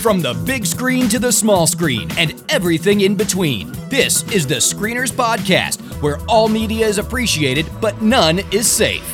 From the big screen to the small screen and everything in between, this is the Screeners Podcast, where all media is appreciated, but none is safe.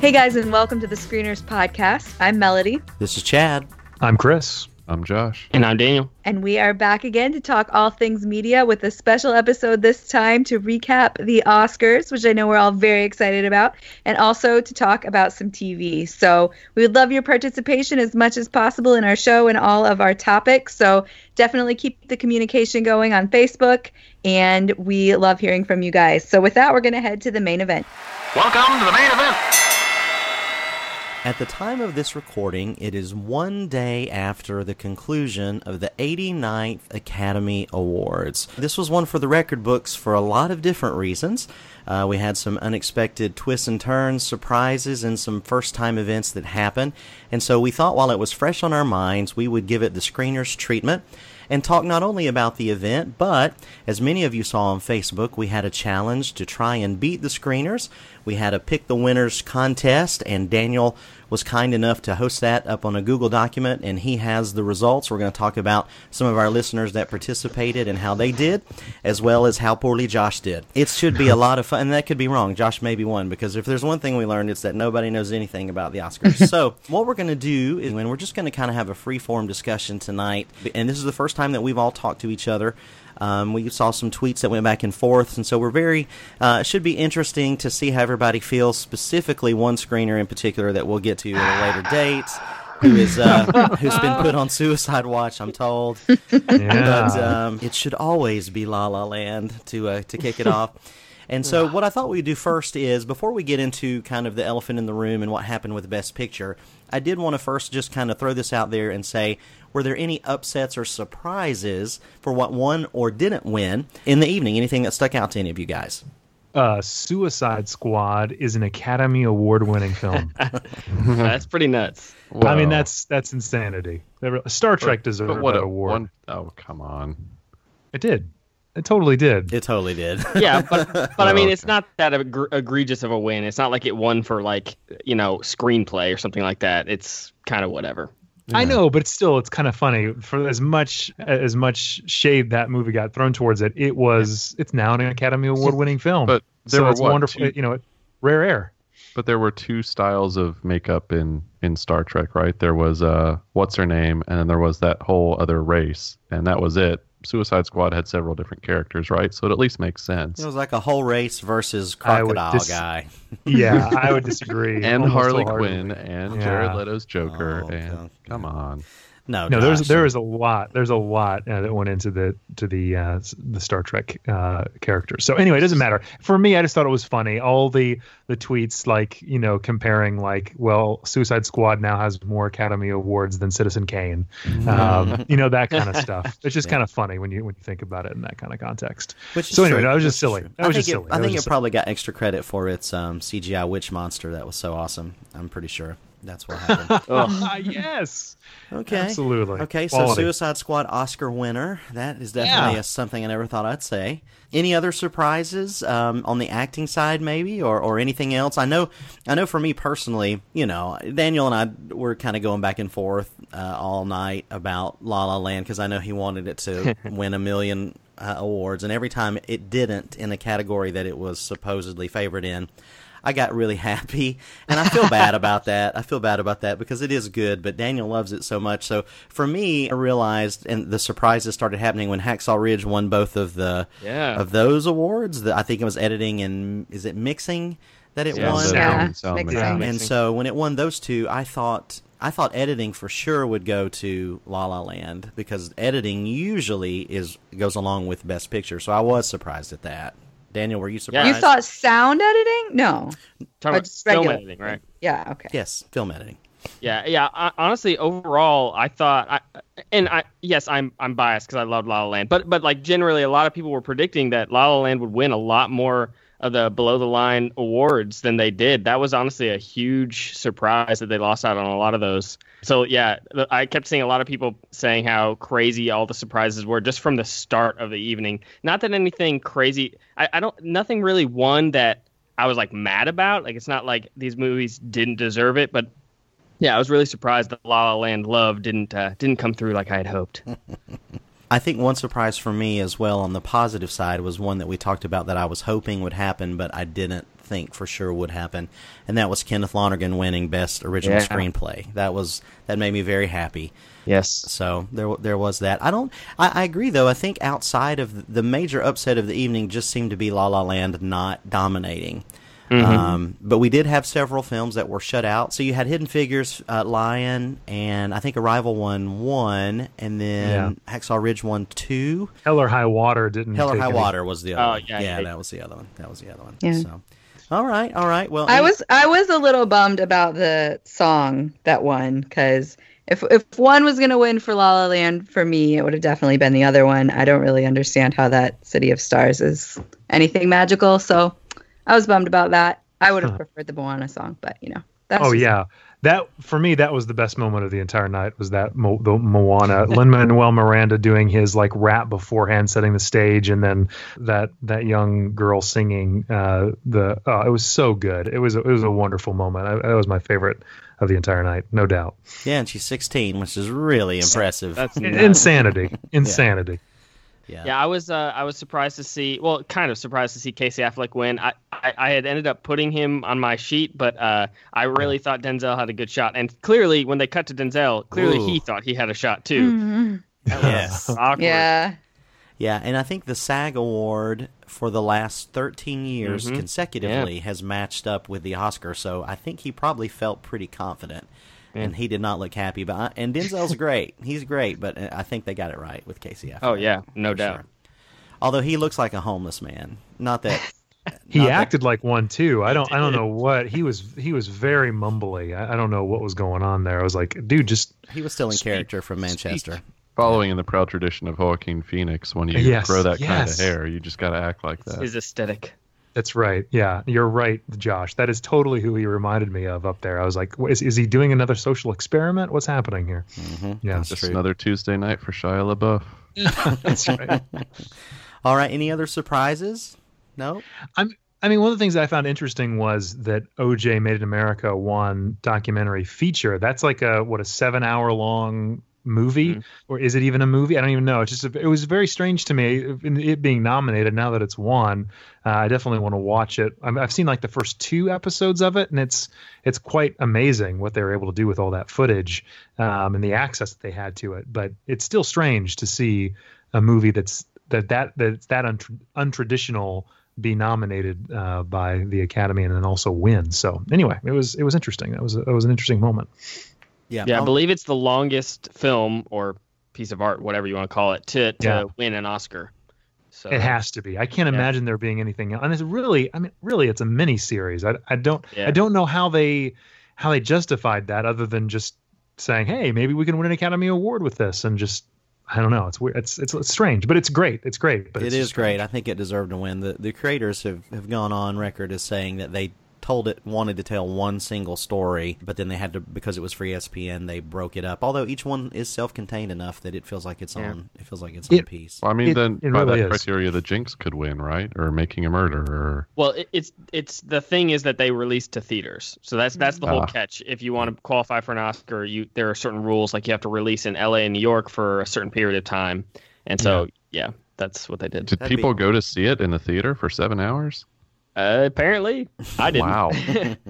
Hey guys, and welcome to the Screeners Podcast. I'm Melody. This is Chad. I'm Chris. I'm Josh. And I'm Daniel. And we are back again to talk all things media with a special episode this time to recap the Oscars, which I know we're all very excited about, and also to talk about some TV. So we would love your participation as much as possible in our show and all of our topics. So definitely keep the communication going on Facebook, and we love hearing from you guys. So with that, we're going to head to the main event. Welcome to the main event. At the time of this recording, it is one day after the conclusion of the 89th Academy Awards. This was one for the record books for a lot of different reasons. Uh, we had some unexpected twists and turns, surprises, and some first time events that happened. And so we thought while it was fresh on our minds, we would give it the screener's treatment and talk not only about the event, but as many of you saw on Facebook, we had a challenge to try and beat the screeners. We had a pick the winners contest, and Daniel was kind enough to host that up on a Google document, and he has the results. We're going to talk about some of our listeners that participated and how they did, as well as how poorly Josh did. It should be a lot of fun, and that could be wrong. Josh may be one, because if there's one thing we learned, it's that nobody knows anything about the Oscars. so, what we're going to do is, and we're just going to kind of have a free form discussion tonight, and this is the first time that we've all talked to each other. Um, we saw some tweets that went back and forth, and so we're very. Uh, it should be interesting to see how everybody feels. Specifically, one screener in particular that we'll get to at a later date. Who is uh, who's been put on suicide watch? I'm told, yeah. but um, it should always be La La Land to uh, to kick it off. And so, what I thought we'd do first is before we get into kind of the elephant in the room and what happened with Best Picture, I did want to first just kind of throw this out there and say, were there any upsets or surprises for what won or didn't win in the evening? Anything that stuck out to any of you guys? Uh, Suicide Squad is an Academy Award winning film. that's pretty nuts. Whoa. I mean, that's that's insanity. Star Trek deserved but what that a, award. One, oh, come on. It did. It totally did. It totally did. yeah, but but I mean, it's not that egregious of a win. It's not like it won for like you know screenplay or something like that. It's kind of whatever. Yeah. I know, but still, it's kind of funny. For as much as much shade that movie got thrown towards it, it was it's now an Academy Award winning film. But there so were it's what, wonderful. Two, you know, rare air. But there were two styles of makeup in in Star Trek, right? There was uh, what's her name, and then there was that whole other race, and that was it. Suicide Squad had several different characters, right? So it at least makes sense. It was like a whole race versus crocodile dis- guy. yeah, I would disagree. and Harley Quinn and yeah. Jared Leto's Joker. Oh, and come on. No, no. There's there is a lot. There's a lot uh, that went into the to the uh, the Star Trek uh, characters. So anyway, it doesn't matter. For me, I just thought it was funny. All the the tweets, like you know, comparing like, well, Suicide Squad now has more Academy Awards than Citizen Kane. Um, you know that kind of stuff. It's just yeah. kind of funny when you when you think about it in that kind of context. Which so anyway, that was just silly. That was just it, silly. I think it probably got extra credit for its um, CGI witch monster. That was so awesome. I'm pretty sure. That's what happened. oh. yes. Okay. Absolutely. Okay, so Quality. Suicide Squad Oscar winner. That is definitely yeah. a, something I never thought I'd say. Any other surprises um, on the acting side, maybe, or, or anything else? I know, I know. For me personally, you know, Daniel and I were kind of going back and forth uh, all night about La La Land because I know he wanted it to win a million uh, awards, and every time it didn't in a category that it was supposedly favored in, I got really happy, and I feel bad about that. I feel bad about that because it is good, but Daniel loves it so much. So for me, I realized, and the surprises started happening when Hacksaw Ridge won both of the yeah. of those awards. The, I think it was editing and is it mixing that it yeah, won? Yeah, yeah. And so when it won those two, I thought I thought editing for sure would go to La La Land because editing usually is goes along with Best Picture. So I was surprised at that. Daniel, were you surprised? You thought sound editing? No. Talking about film editing, right? Yeah. Okay. Yes, film editing. Yeah, yeah. I, honestly, overall, I thought, I, and I yes, I'm I'm biased because I love La La Land, but but like generally, a lot of people were predicting that La La Land would win a lot more of the below the line awards than they did. That was honestly a huge surprise that they lost out on a lot of those. So yeah, I kept seeing a lot of people saying how crazy all the surprises were just from the start of the evening. Not that anything crazy. I, I don't. Nothing really won that I was like mad about. Like it's not like these movies didn't deserve it, but Yeah, I was really surprised that La La Land love didn't uh, didn't come through like I had hoped. I think one surprise for me as well on the positive side was one that we talked about that I was hoping would happen, but I didn't think for sure would happen, and that was Kenneth Lonergan winning Best Original Yeah. Screenplay. That was that made me very happy. Yes. So there, there was that. I don't. I, I agree though. I think outside of the major upset of the evening, just seemed to be La La Land not dominating. Um, but we did have several films that were shut out. So you had Hidden Figures, uh, Lion, and I think Arrival won one, and then Hacksaw Ridge won two. Hell or High Water didn't. Hell or High any- Water was the other. Oh, one. yeah, yeah, yeah. that was the other one. That was the other one. Yeah. So, all right, all right. Well, I any- was I was a little bummed about the song that won because if if one was gonna win for La La Land for me, it would have definitely been the other one. I don't really understand how that City of Stars is anything magical, so I was bummed about that. I would have Huh. preferred the Moana song, but you know. That's Oh just- yeah, that for me that was the best moment of the entire night. Was that Mo- the Moana Lin Manuel Miranda doing his like rap beforehand, setting the stage, and then that that young girl singing uh, the. Oh, it was so good. It was it was a wonderful moment. I, that was my favorite of the entire night, no doubt. yeah, and she's 16, which is really impressive. That's nuts. Insanity, insanity. yeah. Yeah, I was uh, I was surprised to see well, kind of surprised to see Casey Affleck win. I, I, I had ended up putting him on my sheet, but uh, I really thought Denzel had a good shot. And clearly, when they cut to Denzel, clearly Ooh. he thought he had a shot too. Mhm. Yes. Awkward. Yeah. Yeah, and I think the SAG award for the last 13 years Mhm. consecutively has matched up with the Oscar, so I think he probably felt pretty confident. And he did not look happy, but I, and Denzel's great. He's great, but uh, I think they got it right with Casey Affleck. Oh yeah, no doubt. sure. Although he looks like a homeless man. Not that He not that- acted like one too. I don't. I don't know what he was. He was very mumbly. I, I don't know what was going on there. I was like, dude, just he was still in Speak- character from Manchester. Following in the proud tradition of Joaquin Phoenix, when you Yes, grow that kind of hair, you just got to act like that. His aesthetic. That's right. Yeah, you're right, Josh. That is totally who he reminded me of up there. I was like, what, is, is he doing another social experiment? What's happening here? Mm-hmm. Yeah, just another Tuesday night for Shia LaBeouf. that's right. All right, any other surprises? No? I mean, one of the things that I found interesting was that OJ Made in America won documentary feature. That's like a what a seven hour long movie, or is it even a movie? I don't even know. It's just a, it was very strange to me it being nominated. Now that it's won, uh, I definitely want to watch it. i I've seen like the first two episodes of it, and it's it's quite amazing what they were able to do with all that footage um, and the access that they had to it. But it's still strange to see a movie that's that that that's that untr- untraditional be nominated uh, by the Academy and then also win. So anyway, it was it was interesting. That was a, it was an interesting moment. Yeah. Yeah, I oh. believe it's the longest film or piece of art, whatever you want to call it, to to Yeah. win an Oscar. So It has to be. I can't Yeah. imagine there being anything. else. And it's really, I mean, really, it's a mini series. I, I don't, Yeah. I don't know how they, how they justified that other than just saying, hey, maybe we can win an Academy Award with this, and just, I don't know. It's weird. It's it's, it's strange, but it's great. It's great. But It it's is strange. great. I think it deserved to win. The the creators have, have gone on record as saying that they told it wanted to tell one single story, but then they had to because it was for ESPN, they broke it up. Although each one is self-contained enough that it feels like its Yeah. own. It feels like its It- own piece. Well, I mean, It- then it by really that is. criteria, the Jinx could win, right? Or Making a Murderer. Well, it, it's it's the thing is that they released to theaters, so that's that's the whole Ah. catch. If you want to qualify for an Oscar, you there are certain rules, like you have to release in L.A. and New York for a certain period of time, and so yeah, that's what they did. Did That'd people be- go to see it in the theater for seven hours? Uh, apparently, I didn't. Wow.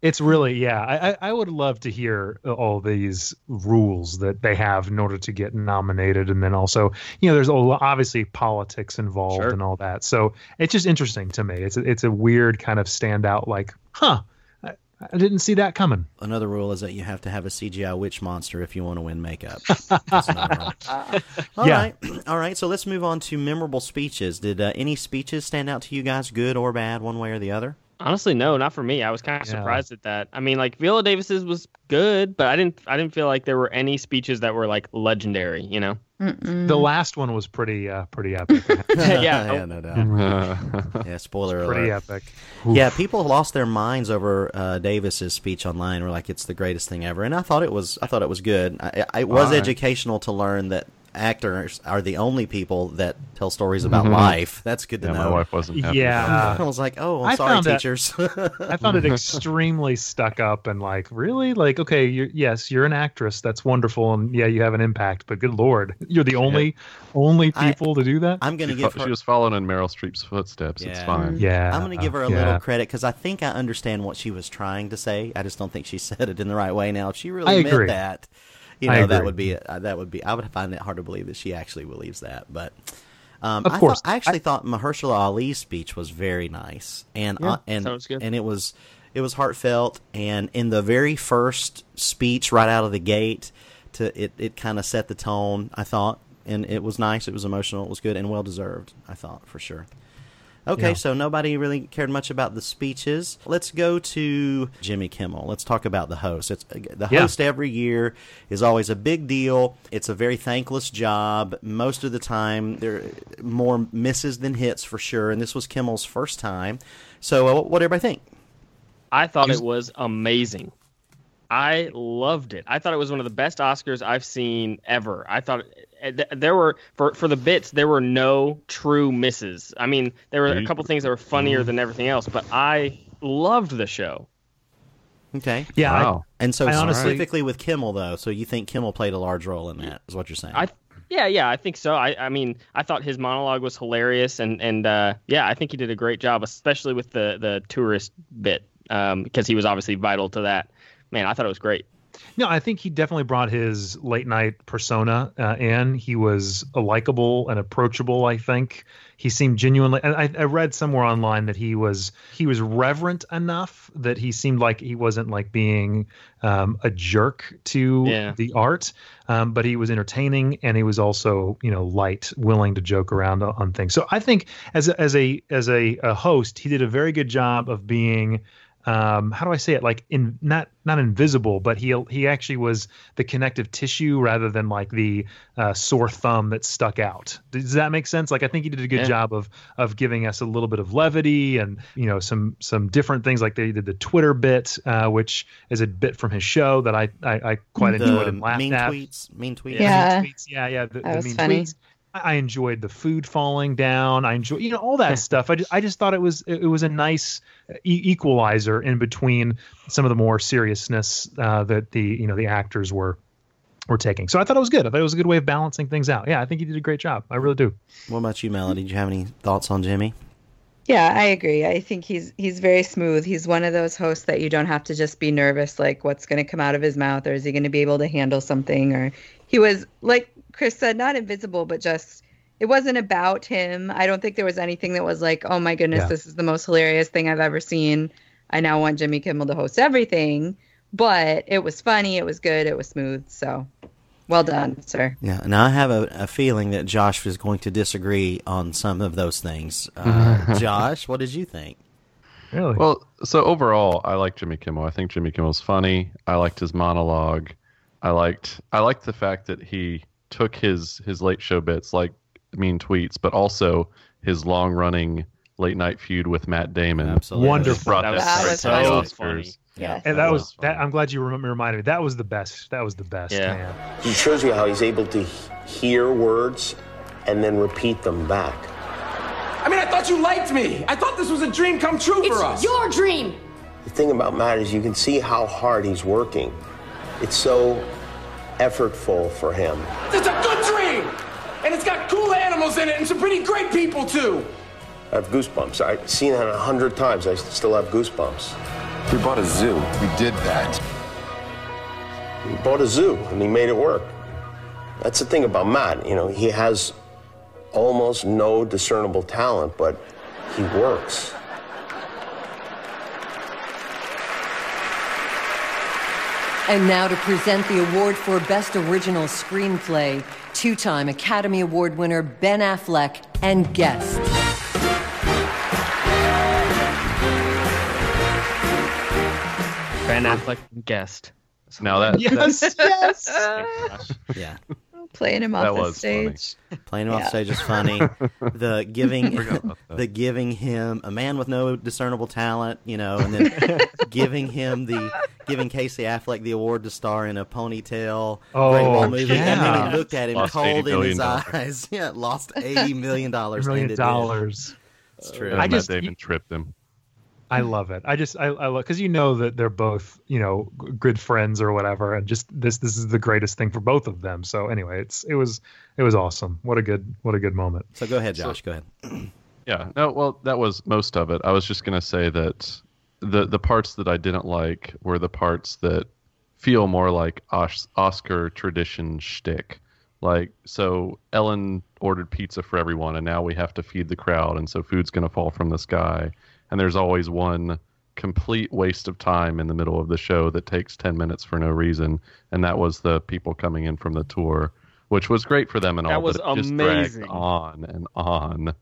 It's really, yeah. I, I, I would love to hear all these rules that they have in order to get nominated, and then also, you know, there's obviously politics involved Sure. and all that. So it's just interesting to me. It's a, it's a weird kind of standout, like, huh, I, I didn't see that coming. Another rule is that you have to have a CGI witch monster if you want to win makeup. That's another rule. All Yeah. right. all right. So let's move on to memorable speeches. Did uh, any speeches stand out to you guys, good or bad, one way or the other? Honestly, no, not for me. I was kind of Yeah. surprised at that. I mean, like Viola Davis's was good, but I didn't I didn't feel like there were any speeches that were like legendary. You know? Mm-mm. The last one was pretty, uh, pretty epic. Yeah. yeah, no doubt. Yeah, spoiler pretty alert. epic. Yeah, people lost their minds over uh, Davis's speech online. Were like, it's the greatest thing ever, and I thought it was. I thought it was good. I, I, it was Why? educational to learn that actors are the only people that tell stories about life. That's good to Mm-hmm. Yeah, know. my wife wasn't happy. Yeah. I was like, oh, I'm I sorry, found that- teachers. I found it extremely stuck up and like, really? Like, okay, you're, yes, you're an actress. That's wonderful. And yeah, you have an impact, but good Lord, you're the only, only I- people to do that? I'm going to She, give fo- her. she was following in Meryl Streep's footsteps. It's fine. yeah. I'm going to give her a yeah. little credit because I think I understand what she was trying to say. I just don't think she said it in the right way. Now, if she really I meant agree. that, you I know, that would be uh, that would be. I would find it hard to believe that she actually believes that. But um, Of I course. thought, I actually thought Mahershala Ali's speech was very nice, and Yeah, uh, and good. and it was it was heartfelt. And in the very first speech, right out of the gate, to it it kind of set the tone. I thought, and it was nice. It was emotional. It was good and well deserved. I thought for sure. Okay, Yeah. so nobody really cared much about the speeches. Let's go to Jimmy Kimmel. Let's talk about the host. It's the Yeah. host every year is always a big deal. It's a very thankless job. Most of the time, there are more misses than hits for sure. And this was Kimmel's first time. So, uh, what did everybody think? I thought it was amazing. I loved it. I thought it was one of the best Oscars I've seen ever. I thought th- there were for for the bits there were no true misses. I mean, there were a couple things that were funnier than everything else, but I loved the show. Okay. Yeah. I- And so, I honestly- specifically with Kimmel, though, so you think Kimmel played a large role in that, is what you're saying? I yeah, yeah, I think so. I I mean, I thought his monologue was hilarious and and uh, yeah, I think he did a great job, especially with the the tourist bit um, because he was obviously vital to that. Man, I thought it was great. No, I think he definitely brought his late night persona uh, in. He was a likable and approachable. I think he seemed genuinely. And I, I read somewhere online that he was he was reverent enough that he seemed like he wasn't like being um, a jerk to Yeah. the art, um, but he was entertaining and he was also you know light, willing to joke around on, on things. So I think as a, as a as a, a host, he did a very good job of being um, how do I say it? Like in not not invisible, but he he actually was the connective tissue rather than like the uh, sore thumb that stuck out. Does that make sense? Like I think he did a good Yeah. job of of giving us a little bit of levity and you know some some different things. Like they did the Twitter bit, uh, which is a bit from his show that I I, I quite enjoyed and laughed mean at. tweets, mean tweets. Yeah. Mean tweets. yeah, yeah. The, That the was mean funny. tweets. I I enjoyed the food falling down. I enjoy, you know, all that stuff. I just, I just thought it was, it was a nice equalizer in between some of the more seriousness uh, that the, you know, the actors were, were taking. So I thought it was good. I thought it was a good way of balancing things out. Yeah, I think he did a great job. I really do. What about you, Melody? Did you have any thoughts on Jimmy? Yeah, I agree. I think he's he's very smooth. He's one of those hosts that you don't have to just be nervous like what's going to come out of his mouth or is he going to be able to handle something or he was like Chris said not invisible but just it wasn't about him. I don't think there was anything that was like, "Oh my goodness, Yeah. this is the most hilarious thing I've ever seen. I now want Jimmy Kimmel to host everything." But it was funny, it was good, it was smooth. So, well done, sir. Yeah, now I have a, a feeling that Josh is going to disagree on some of those things. Uh, Josh, what did you think? Really? Well, so overall, I like Jimmy Kimmel. I think Jimmy Kimmel's funny. I liked his monologue. I liked I liked the fact that he took his his late show bits like mean tweets, but also his long running late night feud with Matt Damon. Absolutely. Wonderful. Brought That that, was That right was to the funny. funny. Yeah. and that that was was that. I'm glad you reminded me. That was the best. That was the best. Yeah. Man. He shows you how he's able to hear words and then repeat them back. I mean, I thought you liked me. I thought this was a dream come true for us. It's your dream. The thing about Matt is you can see how hard he's working. It's so effortful for him. It's a good dream. And it's got cool animals in it and some pretty great people, too. I have goosebumps. I've seen it a hundred times. I still have goosebumps. We bought a zoo. We did that. He bought a zoo and he made it work. That's the thing about Matt. You know, he has almost no discernible talent, but he works. And now to present the award for Best Original Screenplay, two time Academy Award winner Ben Affleck and guest. Ben Affleck guest. Now that, Yes. yes. Gosh. Yeah, Playing him That off the was funny. stage. playing him off stage is funny. the giving, Forgot about that. the giving him a man with no discernible talent, you know, and then giving him the giving Casey Affleck the award to star in a ponytail Oh, Great Wall movie, and then yeah. he looked at him Lost cold in his million. eyes. yeah, lost eighty million dollars. million and it dollars. It's true. And I Matt just- Damon tripped him. I love it. I just I, I love because you know that they're both you know g- good friends or whatever, and just this this is the greatest thing for both of them. So anyway, it's it was it was awesome. What a good what a good moment. So go ahead, Josh. go ahead. Yeah. No. Well, that was most of it. I was just gonna say that the the parts that I didn't like were the parts that feel more like Os- Oscar tradition shtick. Like, so Ellen ordered pizza for everyone, and now we have to feed the crowd, and so food's gonna fall from the sky. And there's always one complete waste of time in the middle of the show that takes 10 minutes for no reason, and that was the people coming in from the tour, which was great for them and That all, was but it just amazing. dragged on and on.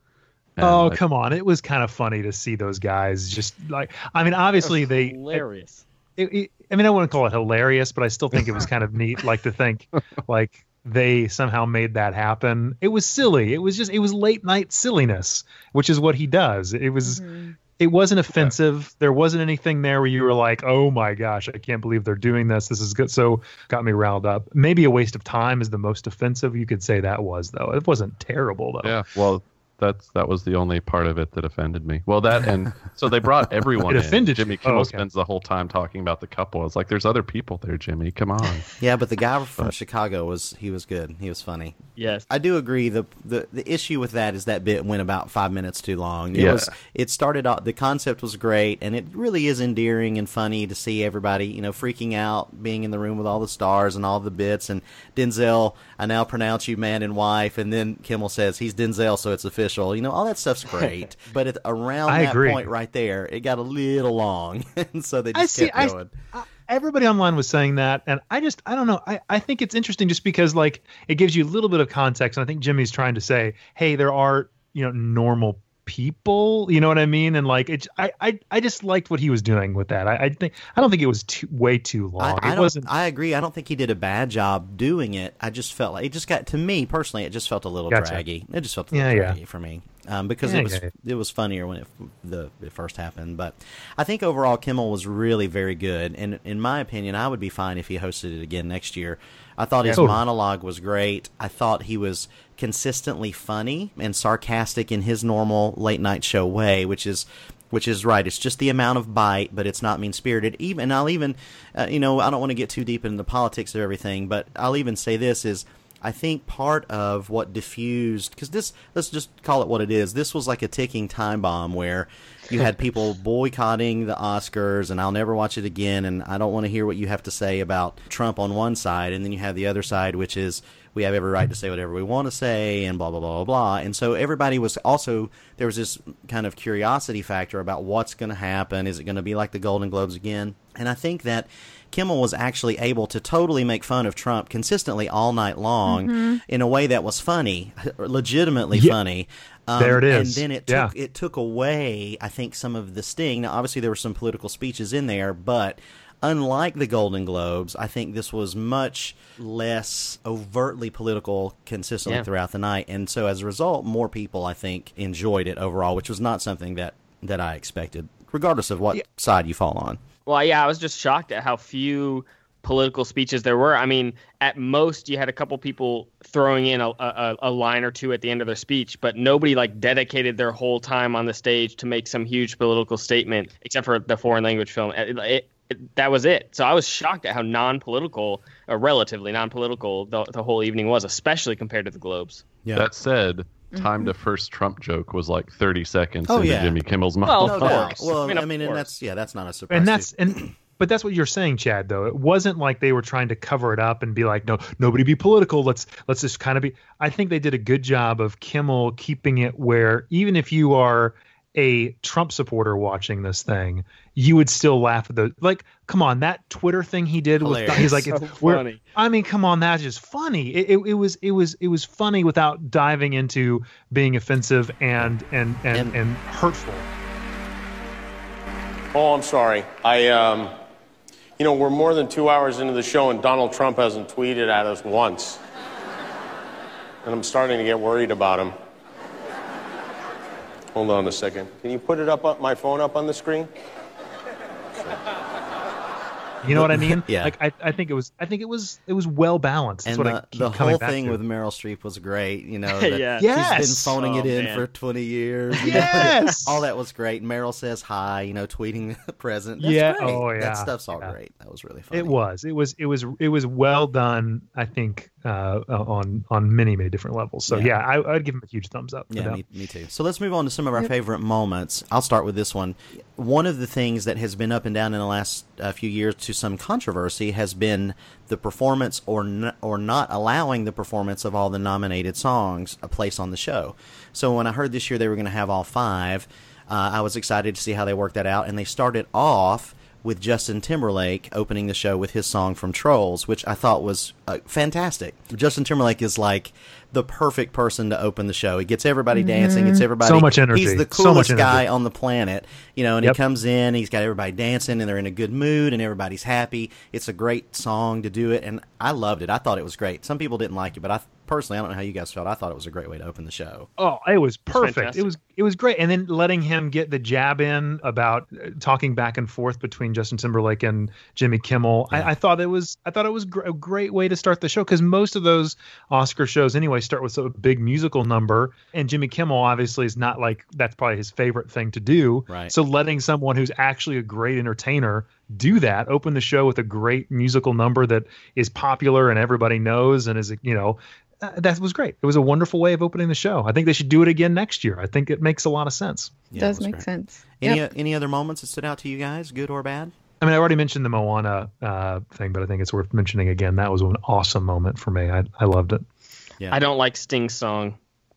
And, oh like, come on! It was kind of funny to see those guys just like I mean obviously they hilarious. it, it, I mean, I wouldn't call it hilarious, but I still think it was kind of neat, like to think, like they somehow made that happen. It was silly. It was just, it was late night silliness, which is what he does. It was, mm-hmm. It wasn't offensive. There wasn't anything there where you were like, oh my gosh, I can't believe they're doing this. This is good. So got me riled up. Maybe a waste of time is the most offensive you could say that was, though. It wasn't terrible, though. Yeah, well, that's that was the only part of it that offended me. Well, that and so they brought everyone. It in. offended Jimmy you? Kimmel Oh, okay. spends the whole time talking about the couple. It's like there's other people there, Jimmy. Come on. Yeah, but the guy from Chicago was he was good. He was funny. Yes. I do agree. the the The issue with that is that bit went about five minutes too long. It Yeah. was. It started out. The concept was great, and it really is endearing and funny to see everybody, you know, freaking out, being in the room with all the stars and all the bits. And Denzel, I now pronounce you man and wife. And then Kimmel says he's Denzel, so it's official. You know, all that stuff's great. but at, around I that agree. point right there, it got a little long, and so they I just see. kept I, going. I- everybody online was saying that, and I just I don't know. I, I think it's interesting just because like it gives you a little bit of context, and I think Jimmy's trying to say, hey, there are you know normal people, you know what I mean? And like it, I I, I just liked what he was doing with that. I, I think I don't think it was too way too long. I, I it wasn't. I agree. I don't think he did a bad job doing it. I just felt like it just got to me personally. It just felt a little Gotcha. draggy. It just felt a little Yeah, yeah. for me um, because Yeah, it was yeah. it was funnier when it the it first happened. But I think overall Kimmel was really very good, and in my opinion, I would be fine if he hosted it again next year. I thought his monologue was great. I thought he was consistently funny and sarcastic in his normal late night show way, which is which is right. It's just the amount of bite, but it's not mean spirited. Even and I'll even, uh, you know, I don't want to get too deep into the politics of everything, but I'll even say this is. I think part of what diffused because this let's just call it what it is. This was like a ticking time bomb where you had people boycotting the Oscars, and I'll never watch it again. And I don't want to hear what you have to say about Trump on one side, and then you have the other side, which is we have every right to say whatever we want to say, and blah blah blah blah blah. And so everybody was also there was this kind of curiosity factor about what's going to happen. Is it going to be like the Golden Globes again? And I think that Kimmel was actually able to totally make fun of Trump consistently all night long Mhm. in a way that was funny, legitimately Yeah. funny. Um, There it is. And then it Yeah. took it took away, I think, some of the sting. Now, obviously, there were some political speeches in there, but unlike the Golden Globes, I think this was much less overtly political consistently Yeah. throughout the night, and so as a result, more people, I think, enjoyed it overall, which was not something that that I expected, regardless of what side you fall on. Well, yeah, I was just shocked at how few political speeches there were. I mean, at most you had a couple people throwing in a, a, a line or two at the end of their speech, but nobody like dedicated their whole time on the stage to make some huge political statement, except for the foreign language film. It, it, that was it. So I was shocked at how non-political, or relatively non-political, the, the whole evening was, especially compared to the Globes. Yeah. That said, mm-hmm. time to first Trump joke was like 30 seconds Oh, into yeah. Jimmy Kimmel's Well, mouth. of No course. Well, I mean, I mean, and that's yeah, that's not a surprise. and that's and but that's what you're saying chad though it wasn't like they were trying to cover it up and be like no nobody be political let's let's just kind of be i think they did a good job of kimmel keeping it where even if you are a trump supporter watching this thing you would still laugh at the like come on that twitter thing he did with he's like So we're- funny. i mean come on that's just funny it, it, it was it was it was funny without diving into being offensive and and and, And- and hurtful Oh, I'm sorry. I, um, you know, we're more than two hours into the show and Donald Trump hasn't tweeted at us once. And I'm starting to get worried about him. Hold on a second. Can you put it up on my phone up on the screen? You know what I mean? Yeah. Like I, I think it was I think it was it was well balanced. That's and what I the, keep the whole thing to. with Meryl Streep was great. You know, that Yeah. she's Yes. been phoning Oh, it in man. for 20 years. you know, Yes. all that was great. Meryl says hi, you know, tweeting the president. That's Yeah, great. oh, yeah, That stuff's all yeah. great. That was really funny. It was. It was. It was. It was well done. I think uh, on on many many different levels. So Yeah. yeah, I, I'd give him a huge thumbs up. Yeah, me, me too. So let's move on to some of our favorite moments. I'll start with this one. One of the things that has been up and down in the last uh, few years to some controversy has been the performance or n- or not allowing the performance of all the nominated songs a place on the show. So when I heard this year they were going to have all five, uh, I was excited to see how they worked that out, and they started off with Justin Timberlake opening the show with his song from Trolls, which I thought was uh, fantastic. Justin Timberlake is like the perfect person to open the show. He gets everybody dancing. It's everybody. So much energy. He's the coolest energy. guy on the planet, you know. And Yep. he comes in, he's got everybody dancing, and they're in a good mood, and everybody's happy. It's a great song to do it, and I loved it. I thought it was great. Some people didn't like it, but I personally, I don't know how you guys felt. I thought it was a great way to open the show. Oh, it was perfect. fantastic. It was it was great, and then letting him get the jab in about uh, talking back and forth between Justin Timberlake and Jimmy Kimmel. I, I thought it was I thought it was gr- a great way to start the show because most of those Oscar shows anyway start with a big musical number, and Jimmy Kimmel obviously is not like that's probably his favorite thing to do. Right. So letting someone who's actually a great entertainer do that, open the show with a great musical number that is popular and everybody knows and is you know uh, that was great. It was a wonderful way of opening the show. I think they should do it again next year. I think it makes a lot of sense. Yeah, it Does make great. sense. Any Yep. any other moments that stood out to you guys, good or bad? I mean, I already mentioned the Moana uh, thing, but I think it's worth mentioning again. That was an awesome moment for me. I, I loved it. Yeah. I don't like Sting's song.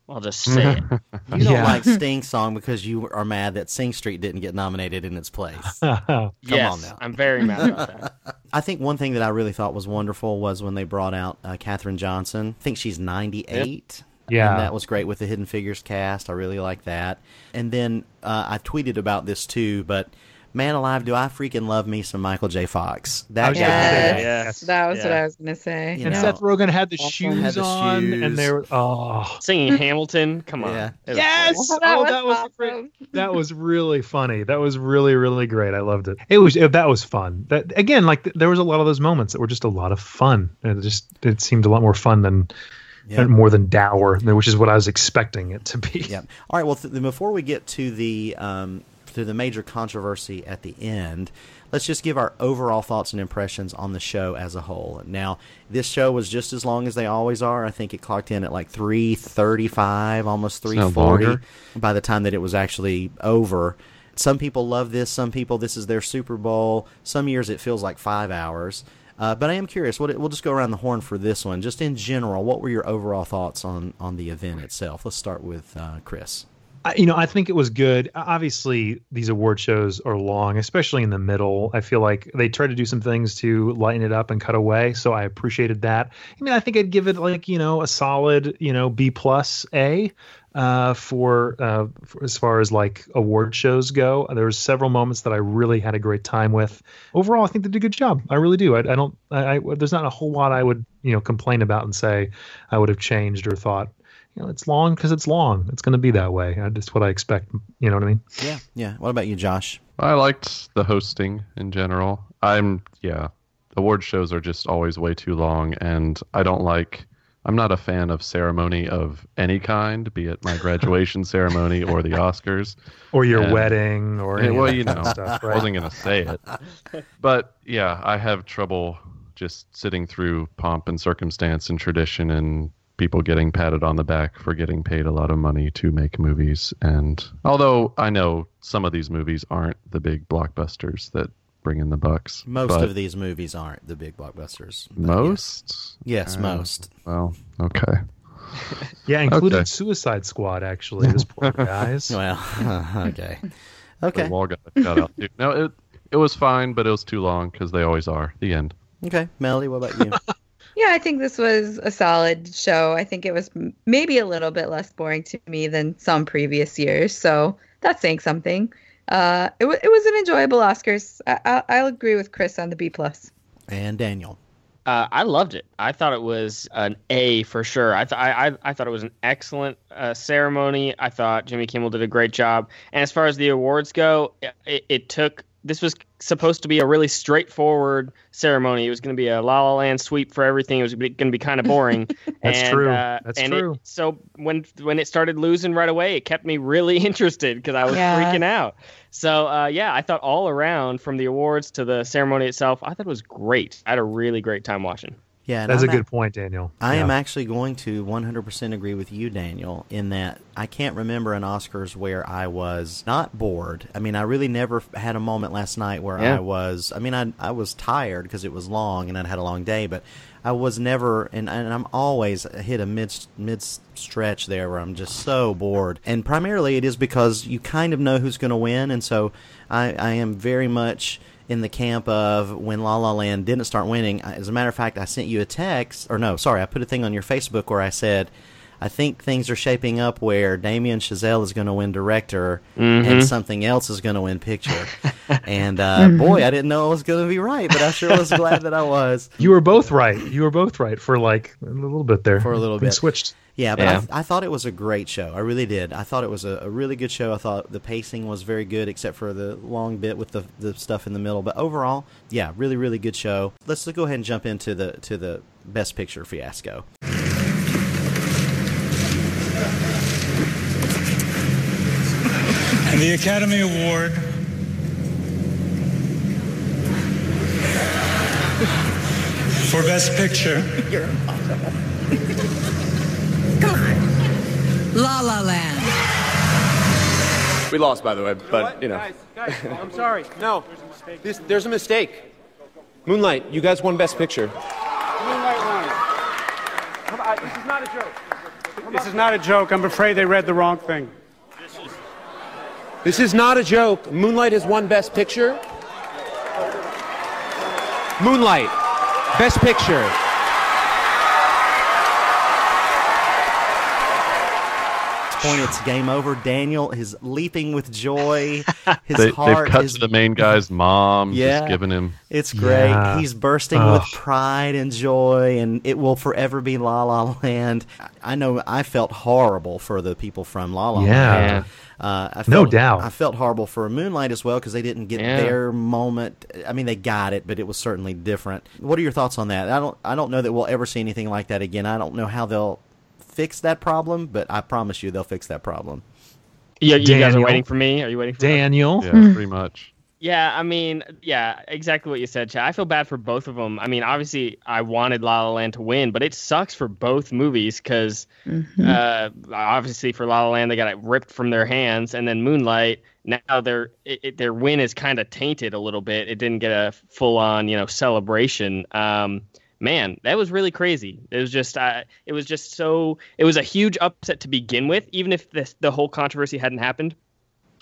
I'll just say it. You don't Yeah. like Sting's song because you are mad that Sing Street didn't get nominated in its place. Oh, yes, on now. I'm very mad about that. I think one thing that I really thought was wonderful was when they brought out uh, Katherine Johnson. I think she's 98. Yeah. And that was great with the Hidden Figures cast. I really like that. And then uh, I tweeted about this too, but man alive, do I freaking love me some Michael J. Fox. That was guy. gonna say Yeah, that. yes. That was what I was gonna say. You And know, Seth Rogen had the shoes Had the on, shoes. and they were oh Singing Hamilton, come on. Yeah. It was yes, great. oh that was awesome. great. that was really funny. That was really really great. I loved it. It was it, that was fun. That again, like th- there was a lot of those moments that were just a lot of fun. And it just it seemed a lot more fun than Yeah. and more than dour, which is what I was expecting it to be. Yeah. All right. Well, th- then before we get to the um, to the major controversy at the end, let's just give our overall thoughts and impressions on the show as a whole. Now, this show was just as long as they always are. I think it clocked in at like three thirty-five, almost three Sound forty, longer? by the time that it was actually over. Some people love this. Some people this is their Super Bowl. Some years it feels like five hours. Uh, but I am curious. What we'll just go around the horn for this one. Just in general, what were your overall thoughts on on the event itself? Let's start with uh, Chris. You know, I think it was good. Obviously, these award shows are long, especially in the middle. I feel like they try to do some things to lighten it up and cut away, so I appreciated that. I mean, I think I'd give it like you know a solid you know B plus A uh, for, uh, for as far as like award shows go. There was several moments that I really had a great time with. Overall, I think they did a good job. I really do. I, I don't. I, I there's not a whole lot I would you know complain about and say I would have changed or thought you know, it's long because it's long. It's going to be that way. I, that's what I expect. You know what I mean? Yeah, yeah. What about you, Josh? I liked the hosting in general. I'm yeah, award shows are just always way too long, and I don't like. I'm not a fan of ceremony of any kind, be it my graduation ceremony or the Oscars. Or your And- wedding, or Yeah, any of well, that you kind of know, stuff, I wasn't gonna say it, but yeah, I have trouble just sitting through pomp and circumstance and tradition and people getting patted on the back for getting paid a lot of money to make movies. And although I know some of these movies aren't the big blockbusters that bring in the bucks, Most of these movies aren't the big blockbusters. most, Yes, yes Uh, most. Well, okay. Yeah, including Okay. Suicide Squad. Actually, this poor guys. Well, okay, The okay, wall got got out. Too. No, it it was fine, but it was too long because they always are. The end. okay. Melly, what about you? Yeah, I think this was a solid show. I think it was m- maybe a little bit less boring to me than some previous years, so that's saying something. Uh, it, w- it was an enjoyable Oscars. I- I- I'll agree with Chris on the B plus. and Daniel. Uh, I loved it. I thought it was an A for sure. I, th- I, I I thought it was an excellent uh, ceremony. I thought Jimmy Kimmel did a great job. And as far as the awards go, it, it took this was supposed to be a really straightforward ceremony. It was going to be a La La Land sweep for everything. It was going to be kind of boring. That's and, true. Uh, That's and true. It, so when when it started losing right away, it kept me really interested because I was Yeah. freaking out. So uh, yeah, I thought all around from the awards to the ceremony itself, I thought it was great. I had a really great time watching. Yeah, That's a I'm good point, Daniel. I Yeah. am actually going to 100% agree with you, Daniel, in that I can't remember an Oscars where I was not bored. I mean, I really never had a moment last night where Yeah. I was. I mean, I I was tired because it was long and I'd had a long day, but I was never, and, and I'm always hit a mid mid stretch there where I'm just so bored. And primarily, it is because you kind of know who's going to win, and so I I am very much in the camp of when La La Land didn't start winning. As a matter of fact, I sent you a text, or no, sorry, I put a thing on your Facebook where I said, I think things are shaping up where Damien Chazelle is going to win director and something else is going to win picture. and uh, boy, I didn't know I was going to be right, but I sure was glad that I was. You were both right. You were both right for like a little bit there. For a little bit. switched. Yeah, but Yeah. I, I thought it was a great show. I really did. I thought it was a, a really good show. I thought the pacing was very good, except for the long bit with the, the stuff in the middle. But overall, yeah, really, really good show. Let's go ahead and jump into the to the best picture fiasco. And the Academy Award for Best Picture La La Land. We lost, by the way, but you know. I'm sorry. No, There's this, there's a mistake. Moonlight, you guys won Best Picture. Moonlight won. How about- This is not a joke. This is not a joke. I'm afraid they read the wrong thing. This is not a joke. Moonlight has won Best Picture. Moonlight, Best Picture. Point, it's game over. Daniel is leaping with joy. His They, they've cut is. to the main guy's mom, Yeah. just giving him. It's great. Yeah. He's bursting Ugh. with pride and joy, and it will forever be La La Land. I know I felt horrible for the people from La La Yeah. Land. Uh, I No doubt. I felt horrible for Moonlight as well because they didn't get Yeah. their moment. I mean, they got it, but it was certainly different. What are your thoughts on that? I don't. I don't know that we'll ever see anything like that again. I don't know how they'll fix that problem, but I promise you they'll fix that problem. Yeah, you guys are waiting for me. Are you waiting for me? Daniel. Yeah, Hmm. pretty much. Yeah, I mean, yeah, exactly what you said, Chad. I feel bad for both of them. I mean, obviously, I wanted La La Land to win, but it sucks for both movies because, uh, obviously, for La La Land, they got it ripped from their hands, and then Moonlight, now their it, it, their win is kind of tainted a little bit. It didn't get a full on, you know, celebration. Um, man, that was really crazy. It was just, uh, it was just so, it was a huge upset to begin with. Even if this, the whole controversy hadn't happened,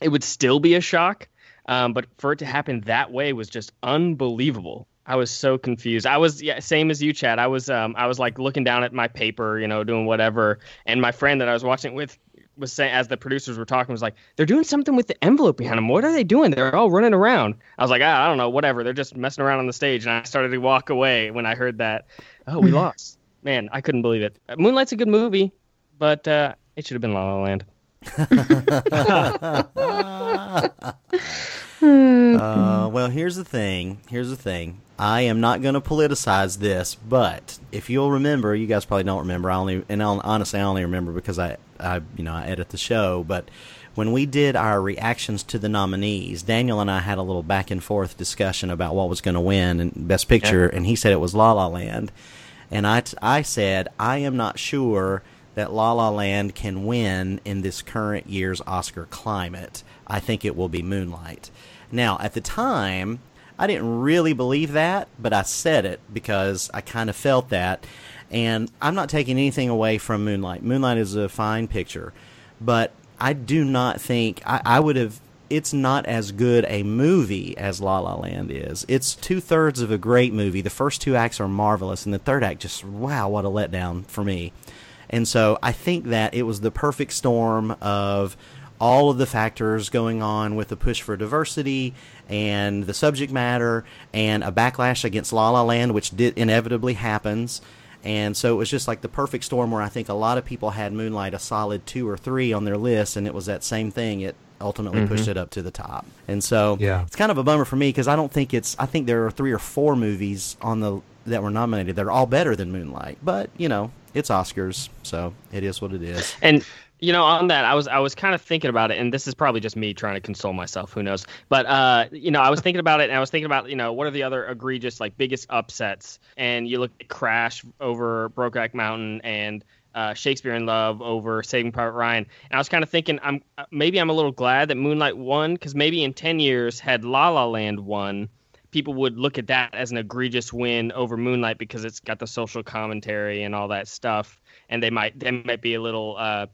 it would still be a shock. Um, but for it to happen that way was just unbelievable. I was so confused. I was yeah, same as you, Chad. I was um, I was like looking down at my paper, you know, doing whatever, and my friend that I was watching it with was saying, as the producers were talking, was like, "They're doing something with the envelope behind them. What are they doing? They're all running around." I was like, ah, "I don't know, whatever. They're just messing around on the stage." And I started to walk away when I heard that. Oh, we lost. Man, I couldn't believe it. Moonlight's a good movie, but uh, it should have been La La Land. Uh, well, here's the thing. Here's the thing. I am not going to politicize this, but if you'll remember, you guys probably don't remember. I only and I'll, honestly, I only remember because I, I, you know, I edit the show. But when we did our reactions to the nominees, Daniel and I had a little back and forth discussion about what was going to win and Best Picture, and he said it was La La Land, and I, t- I said I am not sure that La La Land can win in this current year's Oscar climate. I think it will be Moonlight. Now, at the time, I didn't really believe that, but I said it because I kind of felt that. And I'm not taking anything away from Moonlight. Moonlight is a fine picture, but I do not think I, I would have. It's not as good a movie as La La Land is. It's two thirds of a great movie. The first two acts are marvelous, and the third act just wow, what a letdown for me. And so I think that it was the perfect storm of all of the factors going on with the push for diversity and the subject matter and a backlash against La La Land, which did inevitably happens. And so it was just like the perfect storm where I think a lot of people had Moonlight a solid two or three on their list, and it was that same thing. It ultimately Mhm. pushed it up to the top. And so Yeah. it's kind of a bummer for me because I don't think it's. I think there are three or four movies on the that were nominated that are all better than Moonlight. But you know, it's Oscars, so it is what it is. And you know, on that, I was I was kind of thinking about it, and this is probably just me trying to console myself. Who knows? But uh, you know, I was thinking about it, and I was thinking about you know what are the other egregious like biggest upsets? And you look at Crash over Brokeback Mountain and. Uh, Shakespeare in Love over Saving Private Ryan, and I was kind of thinking, I'm uh, maybe I'm a little glad that Moonlight won because maybe in ten years had La La Land won, people would look at that as an egregious win over Moonlight because it's got the social commentary and all that stuff, and they might they might be a little uh,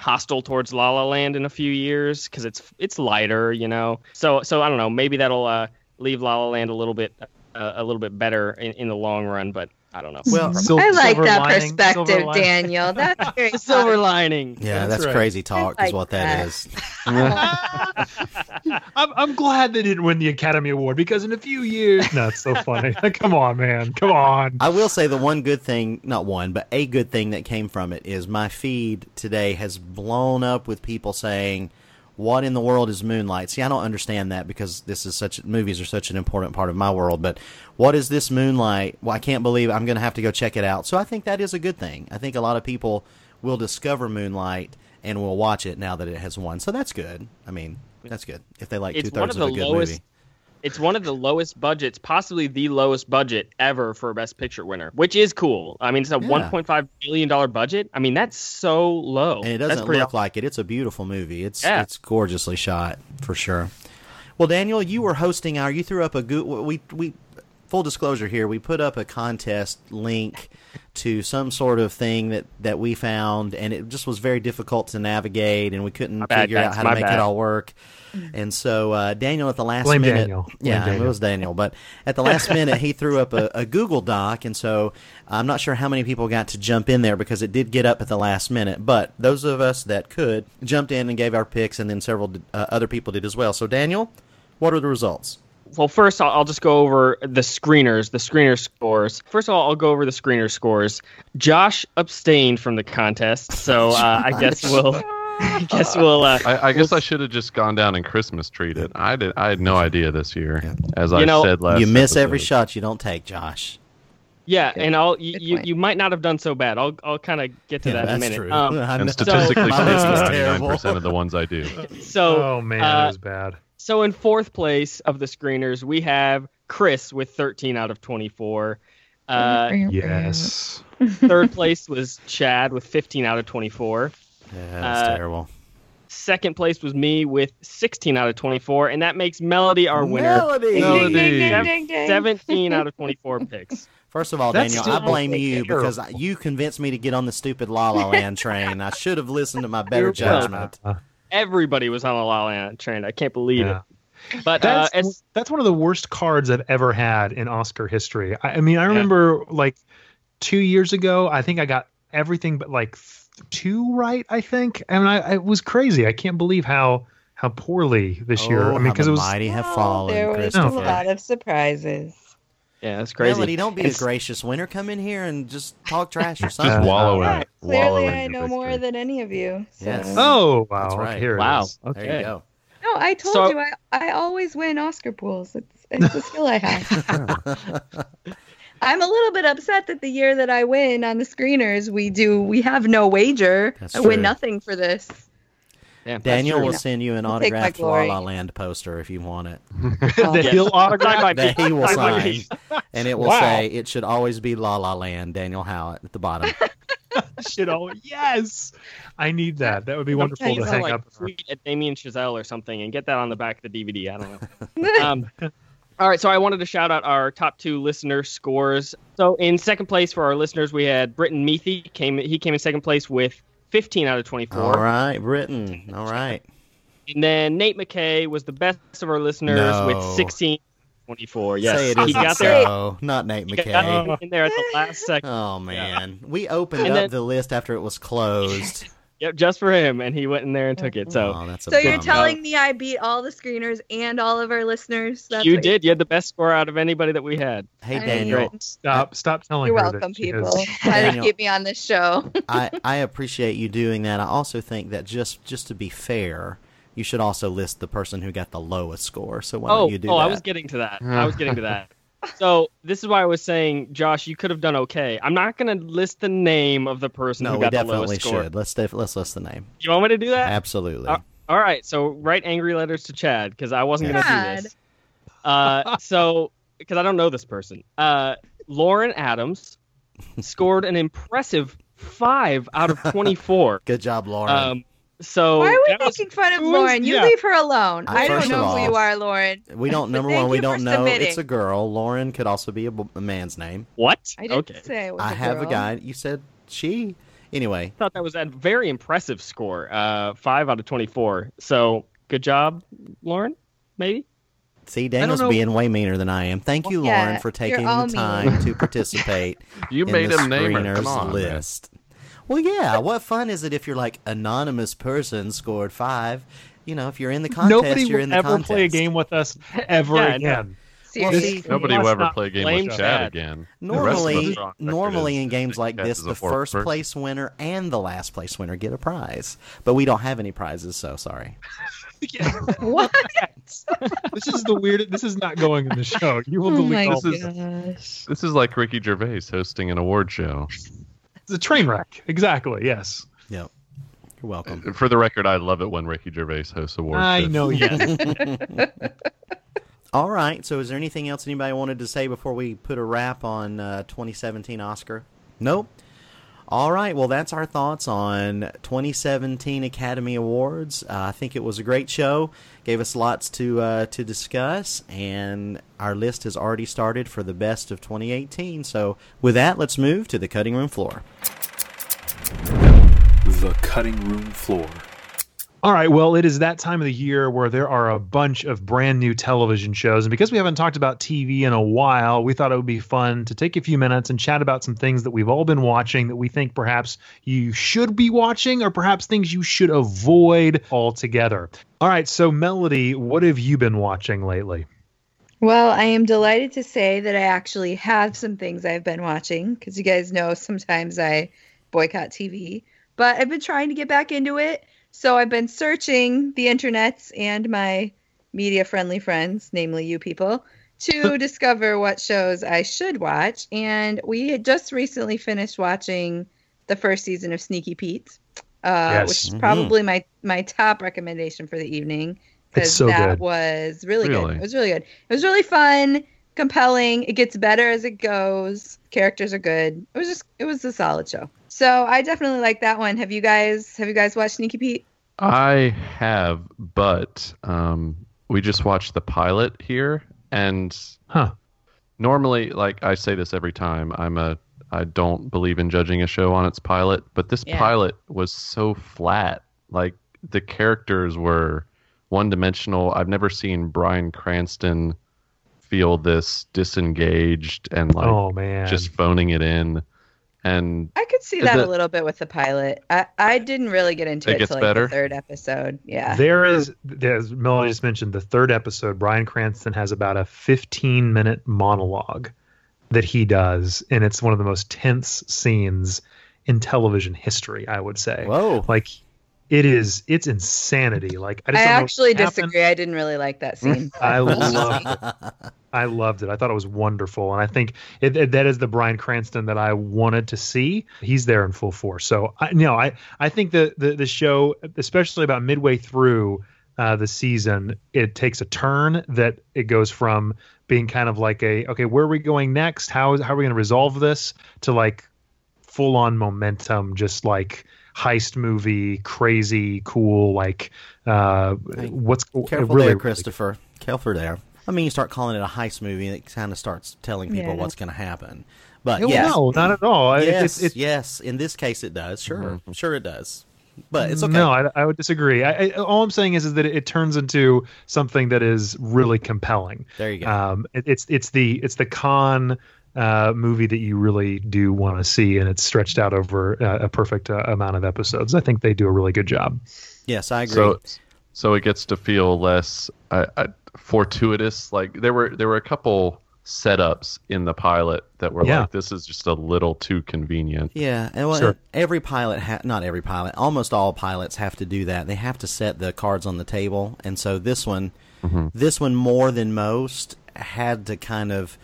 hostile towards La La Land in a few years because it's it's lighter, you know. So so I don't know, maybe that'll uh, leave La La Land a little bit uh, a little bit better in, in the long run, but I don't know. Well, I like that perspective, Daniel. That's very silver lining. Yeah, that's, That's right. crazy talk, I is what like that that. is. I'm, I'm glad they didn't win the Academy Award because in a few years, no, it's so funny. Come on, man, come on. I will say the one good thing, not one, but a good thing that came from it is my feed today has blown up with people saying, "What in the world is Moonlight?" See, I don't understand that because this is such movies are such an important part of my world. But what is this Moonlight? Well, I can't believe I'm going to have to go check it out. So I think that is a good thing. I think a lot of people will discover Moonlight and will watch it now that it has won. So that's good. I mean, that's good if they like two It's thirds of of, the a good lowest. movie. It's one of the lowest budgets, possibly the lowest budget ever for a Best Picture winner, which is cool. I mean, it's a Yeah. 1.5 billion dollar budget. I mean, that's so low. and it doesn't look like it. It's a beautiful movie. It's Yeah. it's gorgeously shot for sure. Well, Daniel, you were hosting our. You threw up a good. we we full disclosure here. We put up a contest link to some sort of thing that that we found, and it just was very difficult to navigate, and we couldn't bad, figure out how to make bad. it all work. And so uh, Daniel at the last Blame minute, Daniel. Yeah, Daniel. it was Daniel, but at the last minute he threw up a, a Google Doc, and so I'm not sure how many people got to jump in there because it did get up at the last minute. But those of us that could jumped in and gave our picks, and then several uh, other people did as well. So Daniel, what are the results? Well, first I'll, I'll just go over the screeners, the screener scores. First of all, I'll go over the screener scores. Josh abstained from the contest, so uh, I guess we'll, I guess we'll. Uh, I, I guess I should have just gone down and Christmas treated. I did. I had no idea this year, as I know- said last. you miss every shot you don't take, Josh. yeah, and I'll you, you, you might not have done so bad. I'll I'll kind of get to Yeah, that in a that's minute. true. Um, And statistically My speaking, ninety nine percent of the ones I do. so oh man, uh, that was bad. So in fourth place of the screeners, we have Chris with 13 out of 24. Uh, Yes. third place was Chad with 15 out of 24. Yeah, that's Uh, terrible. Second place was me with 16 out of 24, and that makes Melody our winner. Melody. Ding, ding, ding, ding, ding, ding. 17 out of 24 picks. First of all, That's Daniel, I blame you terrible. because I- you convinced me to get on the stupid La La Land train. I should have listened to my better You're judgment. Uh, Everybody was on the La La Land train. I can't believe yeah. it. But uh, That's as, that's one of the worst cards I've ever had in Oscar history. I, I mean, I remember like two years ago, I think I got everything but like th- two right. I think, and I, I it was crazy. I can't believe how how poorly this year. Oh, I mean, because it was mighty have Oh, fallen, there was a lot of surprises. Yeah, that's crazy. Melody, don't be a gracious winner. Come in here and just talk trash or something. Just wallow in Yeah, it. Wallow clearly in I know more victory. than any of you. So. Yes. oh wow, That's right. here it Wow. is. Okay. There you go. No, I told So- you I, I always win Oscar pools. It's it's a skill I have. I'm a little bit upset that the year that I win on the screeners, we do we have no wager. That's I win nothing for this. Yeah, Daniel will send you an I'll take autographed La. La Land poster if you want it. that he'll autograph. Signed by That he will sign. me. And it will Wow. say, it should always be La La Land, Daniel Howard at the bottom. Shit, oh yes, I need that. That would be I'm wonderful to you, hang like, up. tweet at Damien Chazelle or something and get that on the back of the DVD. I don't know. um, all right, so I wanted to shout out our top two listener scores. So in second place for our listeners, we had Britton Meathy. Came he came in second place with 15 out of 24. All right, Britain. All right. And then Nate McKay was the best of our listeners No. with 16 24. Yes, he got there. so. Not Nate He got McKay. in there at the last second. Oh man, we opened And up then- the list after it was closed. Yep, just for him, and he went in there and took it. So oh, that's a So you're bummer. telling me I beat all the screeners and all of our listeners? That's you did. You had the best score out of anybody that we had. Hey I Daniel, Great. Stop, stop telling You're her welcome, that she people. Try to Daniel. keep me on this show. I, I appreciate you doing that. I also think that just just to be fair, you should also list the person who got the lowest score. So why oh, don't you do oh, that? oh, that? I was getting to that. I was getting to that. So this is why I was saying, Josh, you could have done okay. I'm not going to list the name of the person no, who we got the definitely lowest score. should. Let's def- let's list the name. You want me to do that? Absolutely. Uh, all right. So write angry letters to Chad because I wasn't going to do Chad. this. Uh, so because I don't know this person, uh, Lauren Adams scored an impressive five out of 24. Good job, Lauren. Um, so Why are we that was- making fun of Lauren? You yeah. leave her alone. I don't know of who you are, Lauren. we don't. Number one, we don't know submitting. it's a girl. Lauren could also be a man's name. What? I didn't okay. say it was I a have a guy. You said she. Anyway, I thought that was a very impressive score. Uh, five out of 24. So good job, Lauren. Maybe. see, Daniel's being way meaner than I am. Thank you, Yeah, Lauren, for taking all the mean. time to participate. You in made the him name her. screeners Come on, man. List. Well, yeah. What fun is it if you're like anonymous person scored five? You know, if you're in the contest, Nobody you're will in the ever contest. play a game with us ever Yeah, again. Well, Seriously. see, Nobody will ever play a game with Chad. Chad again. The rest of us Normally, are on record normally in games like Chad this, the first person. place winner and the last place winner get a prize. But we don't have any prizes, so sorry. What? this is the weird. This is not going in the show. You will Oh delete all This this. gosh. This is like Ricky Gervais hosting an award show. It's a train wreck. Exactly. Yes. Yep. You're welcome. For the record, I love it when Ricky Gervais hosts awards. I shows. know. Yes. All right. So, is there anything else anybody wanted to say before we put a wrap on uh, 2017 Oscar? Nope. All right. Well, that's our thoughts on 2017 Academy Awards. Uh, I think it was a great show. Gave us lots to uh, to discuss, and our list has already started for the best of 2018. So, with that, let's move to the cutting room floor. The cutting room floor. All right, well, it is that time of the year where there are a bunch of brand new television shows. And because we haven't talked about TV in a while, we thought it would be fun to take a few minutes and chat about some things that we've all been watching that we think perhaps you should be watching or perhaps things you should avoid altogether. All right, so Melody, what have you been watching lately? Well, I am delighted to say that I actually have some things I've been watching because you guys know sometimes I boycott TV, but I've been trying to get back into it. So I've been searching the internets and my media friendly friends, namely you people, to discover what shows I should watch. And we had just recently finished watching the first season of Sneaky Pete, uh, Yes. which is Mhm. probably my, my top recommendation for the evening because so that good. was really, Really? good. It was really good. It was really fun, compelling. It gets better as it goes. Characters are good. It was just it was a solid show. So I definitely like that one. Have you guys have you guys watched Sneaky Pete? I have, but um, we just watched the pilot here, and Huh. normally, like I say this every time, I'm a I don't believe in judging a show on its pilot, but this Yeah. pilot was so flat. Like the characters were one dimensional. I've never seen Bryan Cranston feel this disengaged and like oh man. just phoning it in. And I could see Is that a little bit with the pilot. I, I didn't really get into It it, gets till like the third episode. Yeah. There is, as Melody just mentioned, the third episode, Bryan Cranston has about a 15 minute monologue that he does, and it's one of the most tense scenes in television history, I would say. Whoa. Like, it is, it's insanity. Like, I I just don't actually disagree. I didn't really like that scene. I loved it. I loved it. I thought it was wonderful, and I think it, it- that is the Bryan Cranston that I wanted to see. He's there in full force. So, I, you know, I I think the the, the show, especially about midway through uh, the season, it takes a turn that it goes from being kind of like a okay, where are we going next? How how are we going to resolve this? To like full on momentum, just like heist movie, crazy, cool, like uh, what's Careful really, there, Christopher. Careful there. I mean, you start calling it a heist movie, and it kind of starts telling people Yeah. what's going to happen. But No, yes, no, not at all. It- yes, it's- it's- yes. In this case, it does. Sure, sure, it does. But it's okay. No, I, I would disagree. I, I, all I'm saying is, is that it, turns into something that is really compelling. There you go. Um, it, it's it's the it's the con uh, movie that you really do want to see, and it's stretched out over uh, a perfect uh, amount of episodes. I think they do a really good job. yes, I agree. so so it gets to feel less uh, uh, fortuitous. Like there were there were a couple setups in the pilot that were Yeah. like, this is just a little too convenient. Yeah, and well, Sure. every pilot, ha- not every pilot, almost all pilots have to do that. They have to set the cards on the table, and so this one, this one more than most had to kind of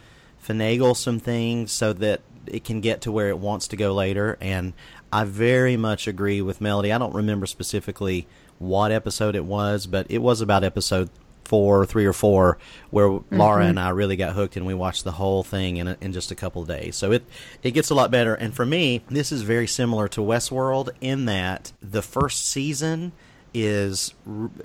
finagle some things so that it can get to where it wants to go later. And I very much agree with Melody. I don't remember specifically what episode it was, but it was about episode four, three or four, where Laura Mhm. and I really got hooked, and we watched the whole thing in a, in just a couple of days. So it it gets a lot better. And for me, this is very similar to Westworld in that the first season is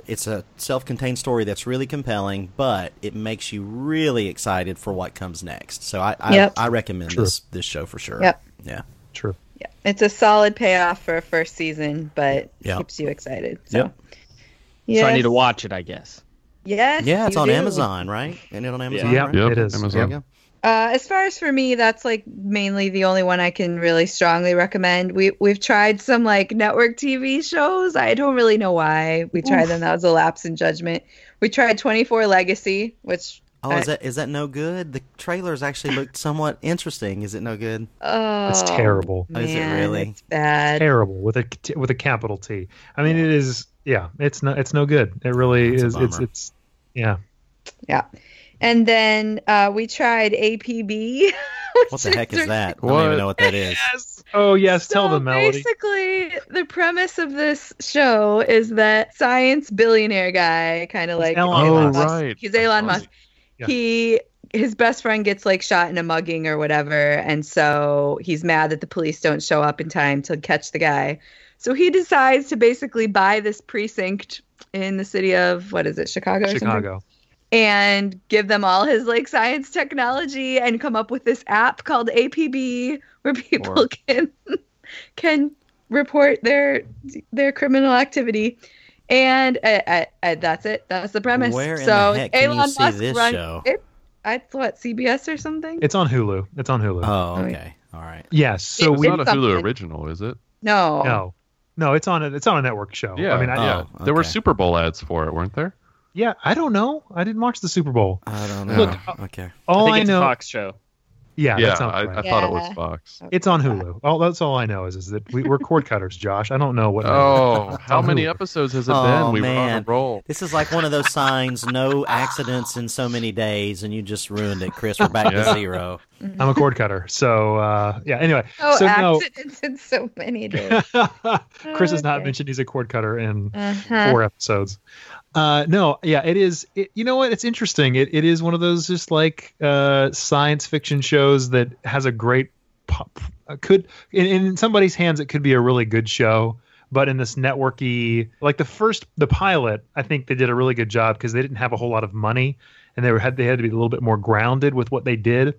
it's a self-contained story that's really compelling, but it makes you really excited for what comes next. So I I, Yep. I recommend True. this this show for sure. Yep. Yeah. True. Yeah, it's a solid payoff for a first season, but Yeah. keeps you excited. So. Yep. So I need to watch it, I guess. Yes. Yeah, it's on do. Amazon, right? Isn't it on Amazon? Yeah, right? Yep, it is. Amazon. There you go. Uh, as far as for me, that's like mainly the only one I can really strongly recommend. We we've tried some like network TV shows. I don't really know why we tried them. That was a lapse in judgment. We tried 24 Legacy, which Oh, I- is that is that no good? The trailers actually looked somewhat interesting. Is it no good? oh, It's terrible. Oh, is it really? It's bad. Terrible with a t- with a capital T. I mean, it is. Yeah, it's no. It's no good. It really That's a is. It's. It's. Yeah. Yeah. And then uh, we tried APB. What the heck is that? I don't even know what that is. Yes. Oh yes. Tell so them, Melody. Basically, the premise of this show is that science billionaire guy, kind of like Elon Oh, Musk. right. He's Elon Musk. Yeah. He his best friend gets like shot in a mugging or whatever, and so he's mad that the police don't show up in time to catch the guy. So he decides to basically buy this precinct in the city of what is it, Chicago? Or? Chicago. And give them all his like science technology and come up with this app called APB where people Or- can can report their their criminal activity. And uh, uh, uh, that's it. That's the premise. Where in so the heck can you see Musk this run- show? It, I what CBS or something? It's on Hulu. It's on Hulu. Oh, okay. All right. yes. So It's we. It's not a something. Hulu original, is it? no. No. No. It's on a. It's on a network show. Yeah, I mean, I, yeah. Oh, There were. Super Bowl ads for it, weren't there? Yeah. I don't know. I didn't watch the Super Bowl. I don't know. Look, okay. All I I, think it's know. a Fox show. Yeah. yeah, that I, right. I thought it was Fox. It's on Hulu. All that's all I know is is that we, we're cord cutters, Josh. I don't know what. Oh, how many Hulu. episodes has it Oh, been? We were on man. a roll. This is like one of those signs: no accidents in so many days, and you just ruined it, Chris. We're back to zero. I'm a cord cutter. So uh, yeah. Anyway, Oh, so no. accidents in so many days. Chris has not Okay. mentioned he's a cord cutter in Uh-huh. four episodes. Uh, no, yeah, it is. It, you know what? It's interesting. It, it is one of those just like uh, science fiction shows that has a great pop. uh, Could in, in somebody's hands, it could be a really good show. But in this networky, like the first, the pilot, I think they did a really good job because they didn't have a whole lot of money, and they were had they had to be a little bit more grounded with what they did.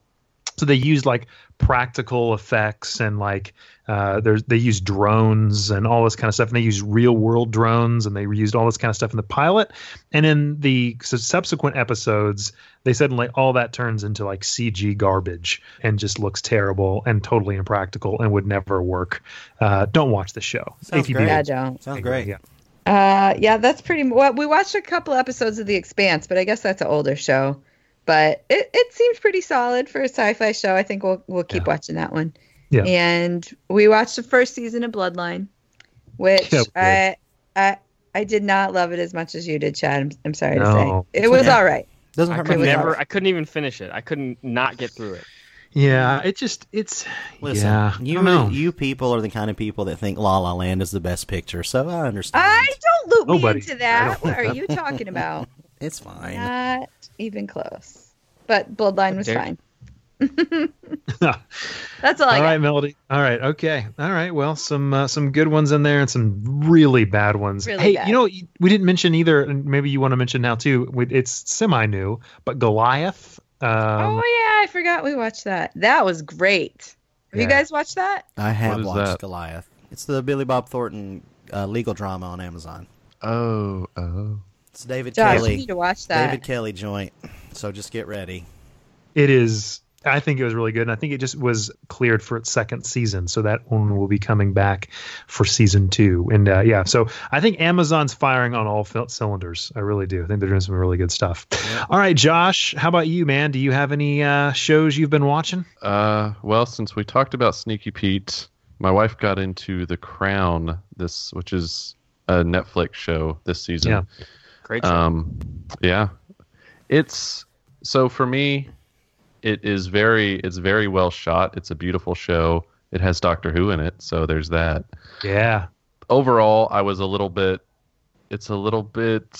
So they used like practical effects and like uh, they use drones and all this kind of stuff, and they use real world drones and they used all this kind of stuff in the pilot. And in the s- subsequent episodes, they suddenly all that turns into like CG garbage and just looks terrible and totally impractical and would never work. Uh, don't watch the show. Sounds APB. great. I don't. Sounds great. Yeah. Uh, yeah, that's pretty. Well, we watched a couple episodes of The Expanse, but I guess that's an older show. But it, it seems pretty solid for a sci-fi show. I think we'll we'll keep Yeah. watching that one. Yeah. And we watched the first season of Bloodline, which Yeah, I I I did not love it as much as you did, Chad. I'm, I'm sorry No. to say it was all right. Doesn't I could my never. feelings. I couldn't even finish it. I couldn't not get through it. Yeah, it just it's Listen, yeah. You know. you people are the kind of people that think La La Land is the best picture, so I understand. I don't loop Nobody. me into that. What are you talking about? It's fine. Not even close. But Bloodline was Dare- fine. That's all I All got. right, Melody. All right, okay. All right. Well, some uh, some good ones in there and some really bad ones. Really hey, bad. you know we didn't mention either, and maybe you want to mention now too. It's semi new, but Goliath. Um, oh yeah, I forgot we watched that. That was great. Have you guys watched that? I have watched that? Goliath. It's the Billy Bob Thornton uh, legal drama on Amazon. Oh, oh. It's David Josh, Kelley. you need to watch that. David Kelley joint. So just get ready. It is I think it was really good, and I think it just was cleared for its second season, so that one will be coming back for season two. And uh, yeah, so I think Amazon's firing on all fil- cylinders. I really do. I think they're doing some really good stuff. All right, Josh, how about you, man? Do you have any uh, shows you've been watching? Uh, well, since we talked about Sneaky Pete, my wife got into The Crown, this which is a Netflix show this season. Yeah. Great show. Um, yeah, it's so for me, it is very it's very well shot. It's a beautiful show. It has Doctor Who in it, so there's that. Yeah. Overall, I was a little bit. It's a little bit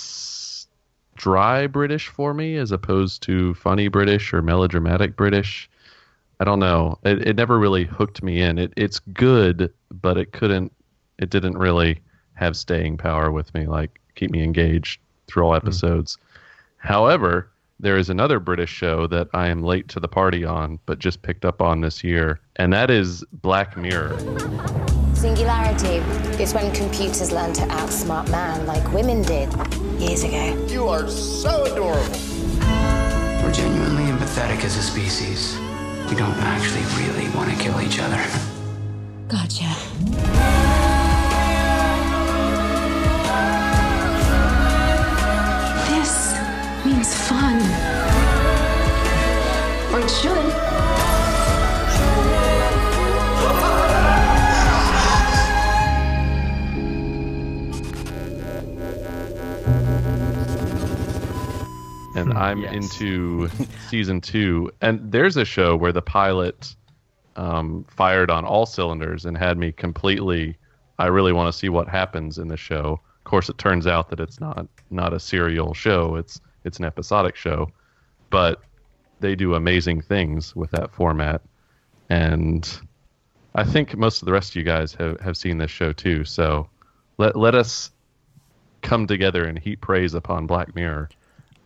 dry British for me, as opposed to funny British or melodramatic British. I don't know. It, it never really hooked me in. It it's good, but it couldn't. It didn't really have staying power with me. Like keep me engaged through all hmm. episodes. However, there is another British show that I am late to the party on, but just picked up on this year, and that is Black Mirror. Singularity is when computers learn to outsmart man like women did years ago. You are so adorable. We're genuinely empathetic as a species. We don't actually really want to kill each other. Gotcha. Or it should. and I'm into season two. And there's a show where the pilot um, fired on all cylinders and had me completely. I really want to see what happens in the show. Of course, it turns out that it's not not a serial show. It's it's an episodic show, but they do amazing things with that format. And I think most of the rest of you guys have, have seen this show too. So let let us come together and heap praise upon Black Mirror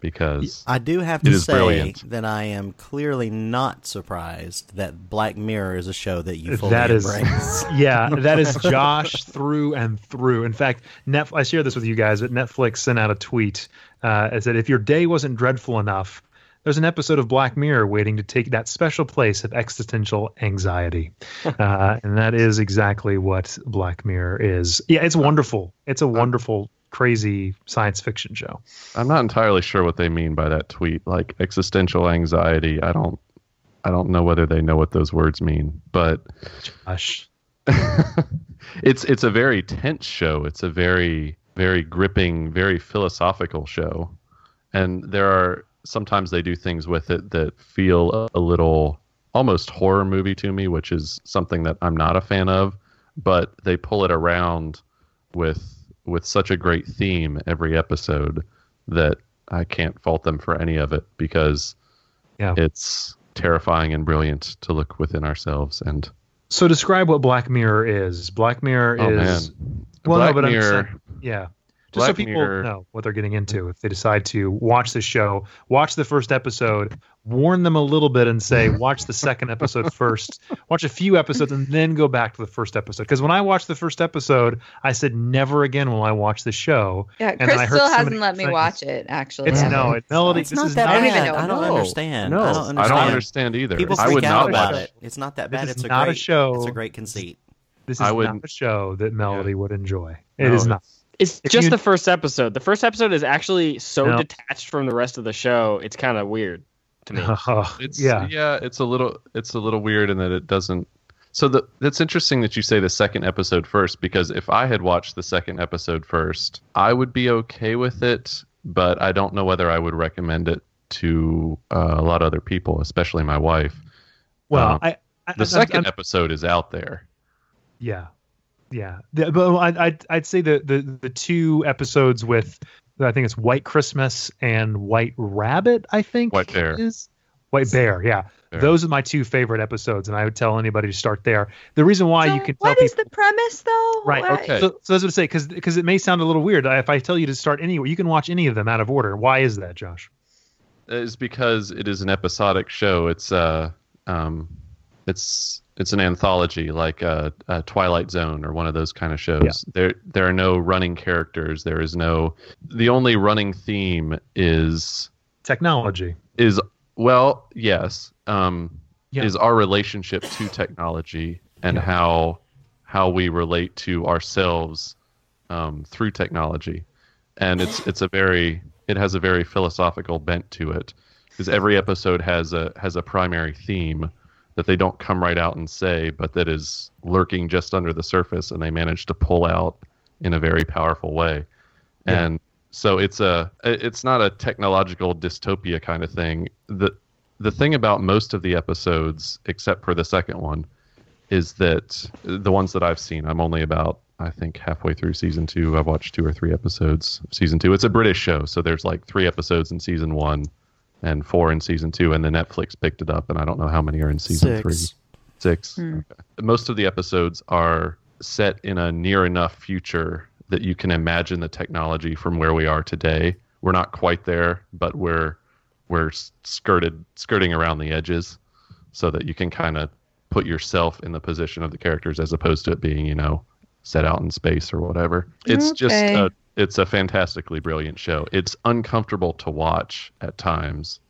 because I do have to say brilliant. that I am clearly not surprised that Black Mirror is a show that you fully That is, embrace. yeah, that is Josh through and through. In fact, Net, I shared this with you guys, but Netflix sent out a tweet. Uh, it said, if your day wasn't dreadful enough, there's an episode of Black Mirror waiting to take that special place of existential anxiety. uh, and that is exactly what Black Mirror is. Yeah, it's wonderful. It's a wonderful, crazy science fiction show. I'm not entirely sure what they mean by that tweet. Like existential anxiety. I don't. I don't know whether they know what those words mean, but Josh. it's it's a very tense show. It's a very very gripping, very philosophical show, and there are sometimes they do things with it that feel a, little almost horror movie to me, which is something that I'm not a fan of. But they pull it around with with such a great theme every episode that I can't fault them for any of it because yeah. it's terrifying and brilliant to look within ourselves and So describe what Black Mirror is. Black Mirror Oh, is man. well, Black no, but I'm Mirror- saying- yeah. Just so people Mirror- know what they're getting into if they decide to watch the show, watch the first episode, warn them a little bit and say, watch the second episode first, watch a few episodes, and then go back to the first episode. Because when I watched the first episode, I said, never again will I watch the show. Yeah, And Chris I heard still hasn't let me things. watch it. Actually, It's no, it, Melody. It's this not is that not, I don't even bad. know I don't No. understand. No, I I don't don't understand. understand either. People I freak would out not about watch it. It's not that bad. is It's a not a great, show- It's a great conceit. This is I not wouldn't- a show that Melody would enjoy. It No, is not. It's If just you- the first episode. The first episode is actually so No. detached from the rest of the show. It's kind of weird to me. It's yeah. yeah, it's a little it's a little weird in that it doesn't. So the that's interesting that you say the second episode first because if I had watched the second episode first, I would be okay with it, but I don't know whether I would recommend it to uh, a lot of other people, especially my wife. Well, Um, I, I the I'm- 2nd I'm- episode is out there. Yeah, yeah. The- but I'd, I'd I'd say the, the the two episodes with I think it's White Christmas and White Rabbit. I think White Bear. is White Bear. Yeah, Bear. those are my two favorite episodes, and I would tell anybody to start there. The reason why you can tell What people. the premise, though? Right. Why- Okay. So, so that's what I say because because it may sound a little weird. If I tell you to start anywhere, you can watch any of them out of order. Why is that, Josh? is because it is an episodic show. It's uh um it's it's an anthology like uh, uh, Twilight Zone or one of those kind of shows. There there are no running characters. There is no the only running theme is Technology. is well yes um Yeah. is our relationship to technology and how how we relate to ourselves um, through technology, and it's it's a very it has a very philosophical bent to it because every episode has a has a primary theme that they don't come right out and say, but that is lurking just under the surface, and they manage to pull out in a very powerful way. Yeah. And so it's a it's not a technological dystopia kind of thing. The the thing about most of the episodes, except for the second one, is that the ones that I've seen, I'm only about I think halfway through season two. I've watched two or three episodes. of Season two. It's a British show, so there's like three episodes in season one, and four in season two, and then Netflix picked it up, and I don't know how many are in season Six. three. Six. Hmm. Okay. Most of the episodes are set in a near enough future that you can imagine the technology from where we are today. We're not quite there, but we're we're skirted skirting around the edges, so that you can kind of put yourself in the position of the characters as opposed to it being, you know, set out in space or whatever. It's just a, it's a fantastically brilliant show. It's uncomfortable to watch at times.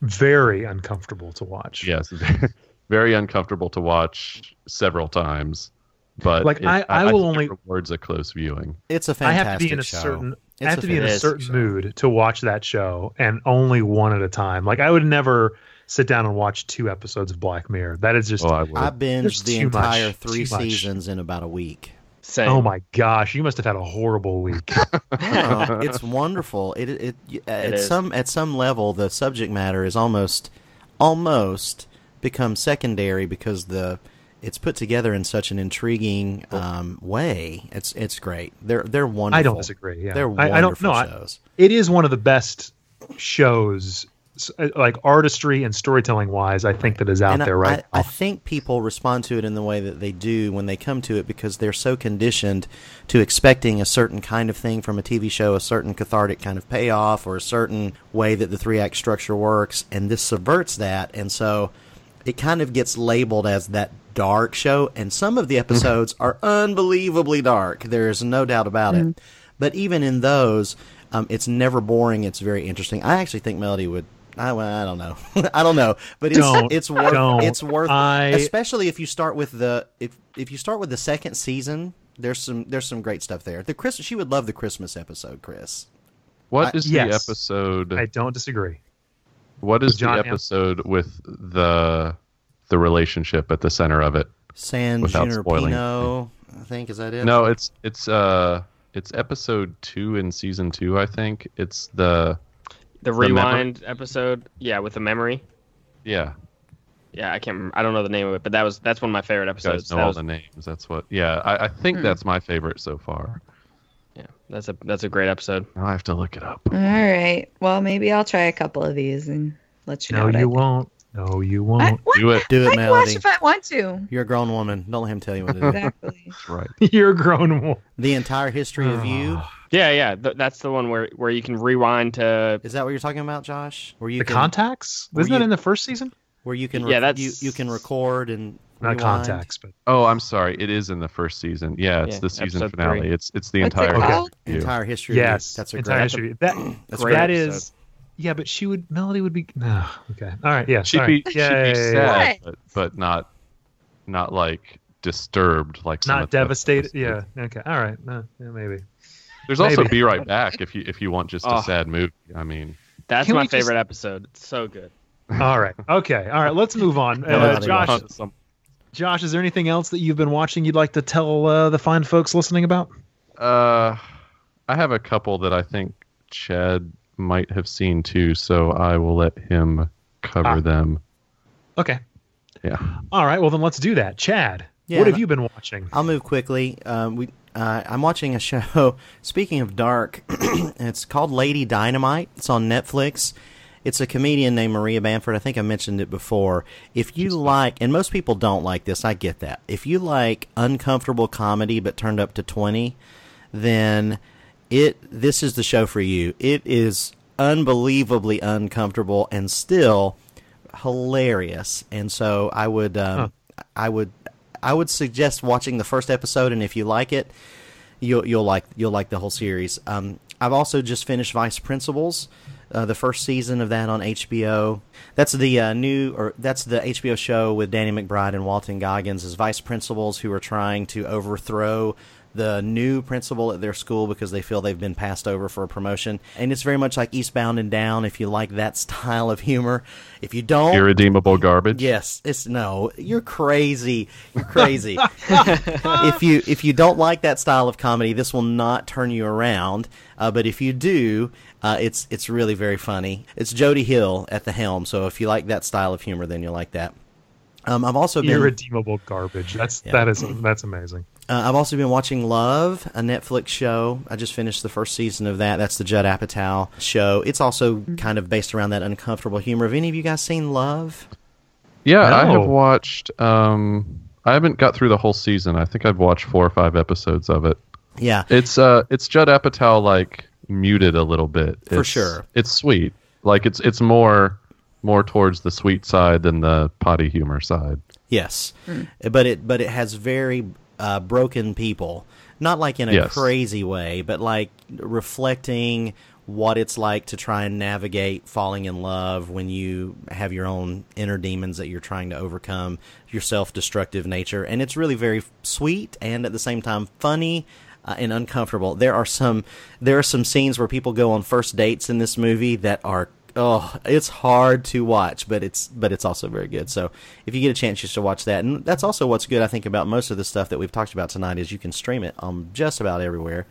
Very uncomfortable to watch. Yes, very uncomfortable to watch several times. But Like, it- I- I will think only- it rewards a close viewing. It's a I fantastic I have to be in a show. certain It's I have to be in a certain show. mood to watch that show and only one at a time. Like I would never sit down and watch two episodes of Black Mirror. That is just Oh, I would. I binged the too much, entire three too much. seasons in about a week. Same. Oh my gosh, you must have had a horrible week. No, it's wonderful. It it, it at is. some at some level the subject matter is almost almost become secondary because the it's put together in such an intriguing um, way. It's it's great. They're they're wonderful. I don't disagree. Yeah, they're I, I don't wonderful know. I- shows. It is one of the best shows, s- uh, Uh, like artistry and storytelling wise. I think that is out and there I, right I. I think people respond to it in the way that they do when they come to it because they're so conditioned to expecting a certain kind of thing from a TV show, a certain cathartic kind of payoff, or a certain way that the three act structure works, and this subverts that, and so it kind of gets labeled as that dark show, and some of the mm-hmm. episodes are unbelievably dark. There's no doubt about it. Mm-hmm. But even in those, um, it's never boring. It's very interesting. I actually think Melody would. I, well, I don't know. I don't know, but it's Don't. it's worth Don't. it's worth I- especially if you start with the if if you start with the second season. There's some there's some great stuff there. The Chris she would love the Christmas episode, Chris. What I- is Yes. the episode? I don't disagree. what is John the Am- episode with the the relationship at the center of it? San Without Junior spoiling Pino, I think is that it? No, it's it's uh it's episode two in season two. I think it's the The memory- rewind episode, yeah, with the memory. yeah. Yeah, I can't remember. I don't know the name of it, but that was that's one of my favorite You episodes. guys know That all was- the names. That's what. Yeah, I, I think Hmm. that's my favorite so far. yeah, that's a that's a great episode. Now I have to look it up. All right. Well, maybe I'll try a couple of these and let you know. No, what I you won't. No, you won't. what? Do it. Do it, I can watch if I want to. You're a grown woman. Don't let him tell you what to do. Exactly. That's right. You're a grown woman. the entire history of you. Yeah, yeah, th- that's the one where where you can rewind to. Is that what you're talking about, Josh? Where you The can, contacts? Were Wasn't that in the first season? where you can Yeah, that's- you you can record and Not rewind? contacts, but Oh, I'm sorry. It is in the first season. Yeah, it's Yeah, the season finale. three. It's it's the What's it entire called? The entire history. yes, that's a entire great. history. That That's Great that episode. is. Yeah, but she would. Melody would be. No. Okay. All right. Yeah. She'd sorry. be she'd yeah, be yeah, yeah, yeah. sad, but, but not not like disturbed like some Not of the other devastated. Yeah. Okay. All right. No, yeah, maybe. There's also Maybe. Be Right Back if you if you want just Oh. a sad movie. I mean, That's Can my we just- favorite episode. It's so good. All right. Okay. All right. Let's move on. Uh, Josh. Josh, is there anything else that you've been watching you'd like to tell uh, the fine folks listening about? uh, I have a couple that I think Chad might have seen too, so I will let him cover Ah. them. Okay. Yeah. All right. Well, then let's do that. Chad, Yeah, what have you been watching? I'll move quickly. Um, we, uh, I'm watching a show. Speaking of dark, it's called Lady Dynamite. It's on Netflix. It's a comedian named Maria Bamford. I think I mentioned it before. If you like, and most people don't like this, I get that. If you like uncomfortable comedy but turned up to twenty, then it this is the show for you. It is unbelievably uncomfortable and still hilarious. And so I would um, I would I would suggest watching the first episode and if you like it, you'll you'll like you'll like the whole series. Um, I've also just finished Vice Principals. uh, the first season of that on HBO. That's the uh, new, or that's the HBO show with Danny McBride and Walton Goggins as vice principals who are trying to overthrow the new principal at their school because they feel they've been passed over for a promotion. And it's very much like Eastbound and Down if you like that style of humor. If you don't, Irredeemable garbage. Yes, it's no. You're crazy. You're crazy. if you if you don't like that style of comedy, this will not turn you around. Uh, but if you do, uh, it's it's really very funny. It's Jody Hill at the helm. So if you like that style of humor, then you'll like that. Um, I've also been irredeemable garbage. That's Yeah. that is that's amazing. Uh, I've also been watching Love, a Netflix show. I just finished the first season of that. That's the Judd Apatow show. It's also kind of based around that uncomfortable humor. Have any of you guys seen Love? Yeah, I have watched. Um, I haven't got through the whole season. I think I've watched four or five episodes of it. Yeah. It's uh, it's Judd Apatow like muted a little bit For sure. It's sweet. Like it's it's more more towards the sweet side than the potty humor side. Yes, but it but it has very uh, broken people. Not like in a Yes. crazy way, but like reflecting what it's like to try and navigate falling in love when you have your own inner demons that you're trying to overcome, your self-destructive nature, and it's really very sweet and at the same time funny. Uh, and uncomfortable. There are some there are some scenes where people go on first dates in this movie that are oh it's hard to watch but it's but it's also very good so if you get a chance you should watch that and that's also what's good i think about most of the stuff that we've talked about tonight is you can stream it on just about everywhere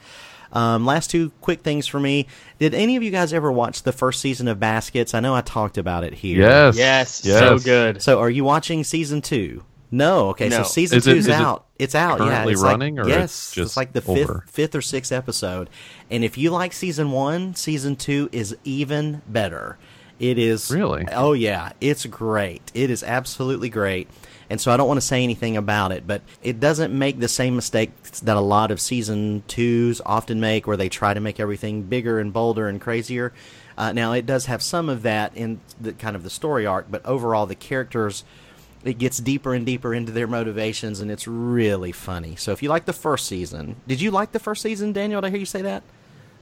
um, last two quick things for me did any of you guys ever watch the first season of baskets i know i talked about it here Yes. Yes, Yes. so good. so are you watching season two no okay so season Is it- two's is it out it's out yeah currently it's like- running, or yes it's just like the fifth fifth or sixth episode. And if you like season one, season two is even better. It is Really? Oh yeah, it's great. It is absolutely great. And so I don't want to say anything about it, but it doesn't make the same mistakes that a lot of season twos often make, where they try to make everything bigger and bolder and crazier. Uh, now it does have some of that in the kind of the story arc, but overall the characters it gets deeper and deeper into their motivations and it's really funny. So if you like the first season, did you like the first season, Daniel? Did I hear you say that?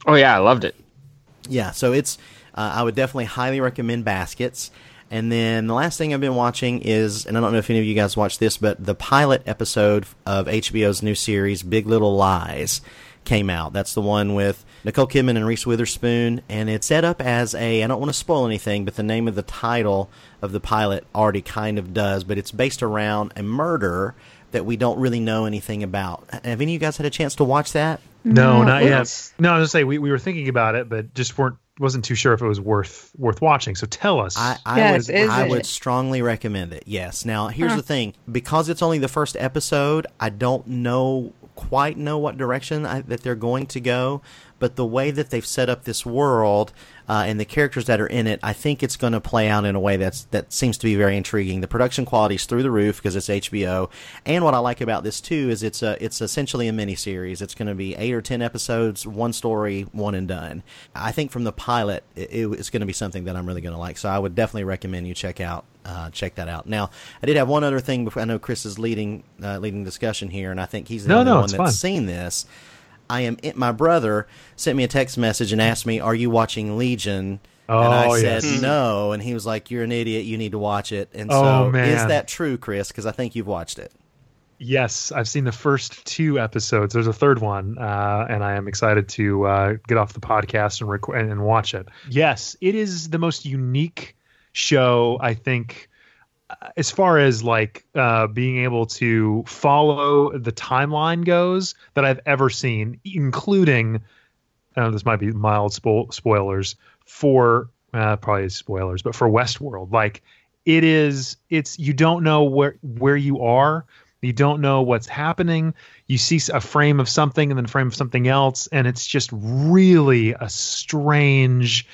Oh yeah, I loved it. Yeah, so it's uh, I would definitely highly recommend Baskets. And then the last thing I've been watching is, and I don't know if any of you guys watched this, but the pilot episode of HBO's new series, Big Little Lies, came out. That's the one with Nicole Kidman and Reese Witherspoon, and it's set up as a. I don't want to spoil anything, but the name of the title of the pilot already kind of does, but it's based around a murder that we don't really know anything about. Have any of you guys had a chance to watch that? No, No, not yet. No, I was gonna say we, we were thinking about it, but just weren't wasn't too sure if it was worth worth watching. So tell us. I, I Yes, would is I it? would strongly recommend it. Yes. Now here's Huh. the thing: because it's only the first episode, I don't know quite know what direction I, that they're going to go. But the way that they've set up this world uh, and the characters that are in it, I think it's going to play out in a way that's that seems to be very intriguing. The production quality is through the roof because it's HBO, and what I like about this too is it's a it's essentially a miniseries. It's going to be eight or ten episodes, one story, one and done. I think from the pilot, it, it's going to be something that I'm really going to like. So I would definitely recommend you check out uh, check that out. Now, I did have one other thing. Before I know Chris is leading uh, leading discussion here, and I think he's the No, only no, one that's fine. seen this. I am. It, my brother sent me a text message and asked me, "Are you watching Legion?" Oh, and I Oh, said no, and he was like, "You're an idiot. You need to watch it." And Oh, so, is that true, Chris? Because I think you've watched it. Yes, I've seen the first two episodes. There's a third one, uh, and I am excited to uh, get off the podcast and rec- and watch it. Yes, it is the most unique show I think, as far as like uh, being able to follow the timeline goes that I've ever seen, including. Uh, this might be mild spo- spoilers for uh, probably spoilers, but for Westworld, like it is, it's you don't know where where you are. You don't know what's happening. You see a frame of something and then a frame of something else and it's just really a strange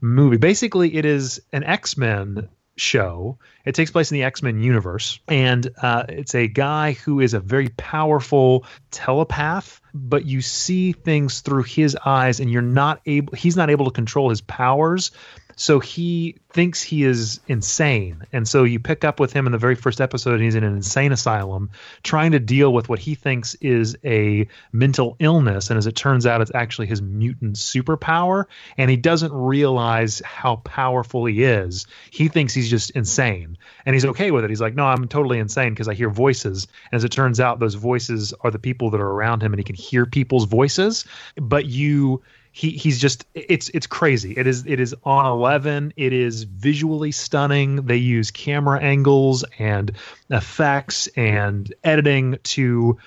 movie. Basically it is an x-men show. It takes place in the x-men universe and uh, it's a guy who is a very powerful telepath but you see things through his eyes and you're not able he's not able to control his powers So he thinks he is insane. And so you pick up with him in the very first episode, he's in an insane asylum trying to deal with what he thinks is a mental illness. And as it turns out, it's actually his mutant superpower. And he doesn't realize how powerful he is. He thinks he's just insane. And he's okay with it. He's like, no, I'm totally insane because I hear voices. And as it turns out, those voices are the people that are around him, and he can hear people's voices. But you he he's just it's it's crazy. It is it is on eleven. It is visually stunning. They use camera angles and effects and editing to,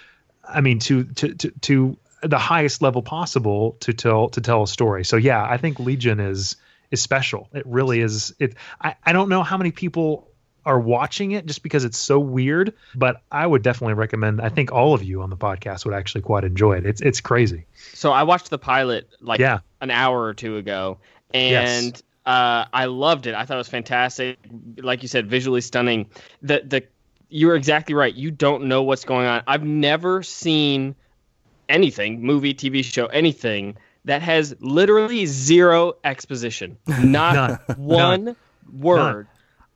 I mean to to to, to the highest level possible to tell to tell a story. So yeah, I think Legion is is special. It really is. It I, I don't know how many people are watching it just because it's so weird, but I would definitely recommend. I think all of you on the podcast would actually quite enjoy it. It's it's crazy. So I watched the pilot like Yeah. an hour or two ago, Yes. and uh, I loved it. I thought it was fantastic. Like you said, visually stunning. The the you're exactly right. You don't know what's going on. I've never seen anything, movie, TV show, anything that has literally zero exposition. Not None. one word.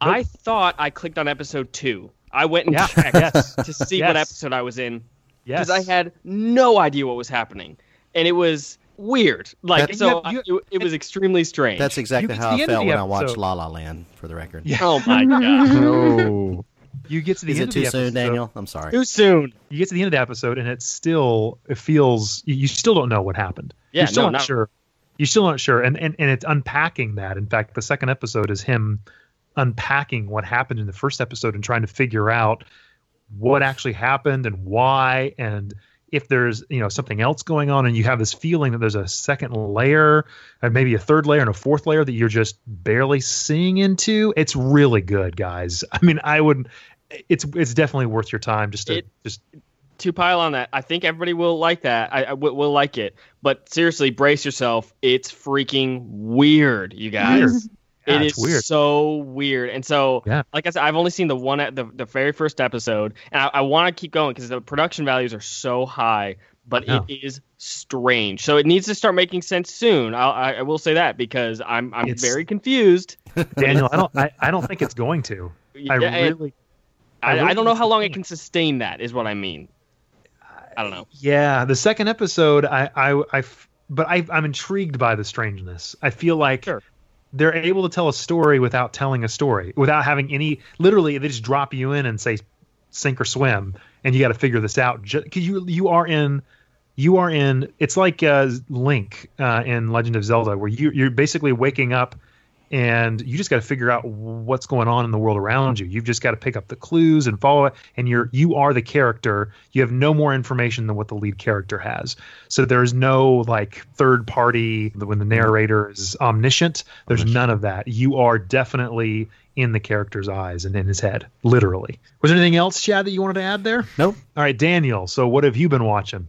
I thought I clicked on episode two. I went and Yeah. checked Yes. to see what episode I was in Yes. because I had no idea what was happening, and it was weird. Like That's- so, You have- I- it, it was extremely strange. That's exactly how I felt the when I watched. La La Land, for the record. Yeah. Oh my god! No. You get to the Is end it of too the soon, episode- Daniel? I'm sorry. Too soon. You get to the end of the episode, and it still it feels you, you still don't know what happened. Yeah, You're still no, not not- sure. You're still not sure, and, and and it's unpacking that. In fact, the second episode is him unpacking what happened in the first episode and trying to figure out what actually happened and why and if there's you know something else going on and you have this feeling that there's a second layer and maybe a third layer and a fourth layer that you're just barely seeing into it's really good guys i mean i would it's it's definitely worth your time just to It- just To pile on that, I think everybody will like that. I, I will, will like it, but seriously, brace yourself. It's freaking weird, you guys. Yeah, it's weird. so weird. And so, Yeah. like I said, I've only seen the one at the, the very first episode, and I, I want to keep going because the production values are so high, but Yeah. it is strange. So it needs to start making sense soon. I'll, I, I will say that because I'm I'm It's- very confused. daniel i don't I, I don't think it's going to i Yeah, really I, really I don't know how long it can sustain that. Is what I mean. I don't know. Yeah, the second episode, I, I, I f- but I, I'm intrigued by the strangeness. I feel like Sure. They're able to tell a story without telling a story, without having any. Literally, they just drop you in and say, "Sink or swim," and you got to figure this out. Because you, you are in, you are in. It's like uh, Link uh, in Legend of Zelda, where you, you're basically waking up. And you just got to figure out what's going on in the world around you. You've just got to pick up the clues and follow it. And you're you are the character. You have no more information than what the lead character has. So there's no like third party when the narrator is omniscient. There's none of that. You are definitely in the character's eyes and in his head, literally. Was there anything else, Chad, that you wanted to add there? Nope. All right, Daniel. So what have you been watching?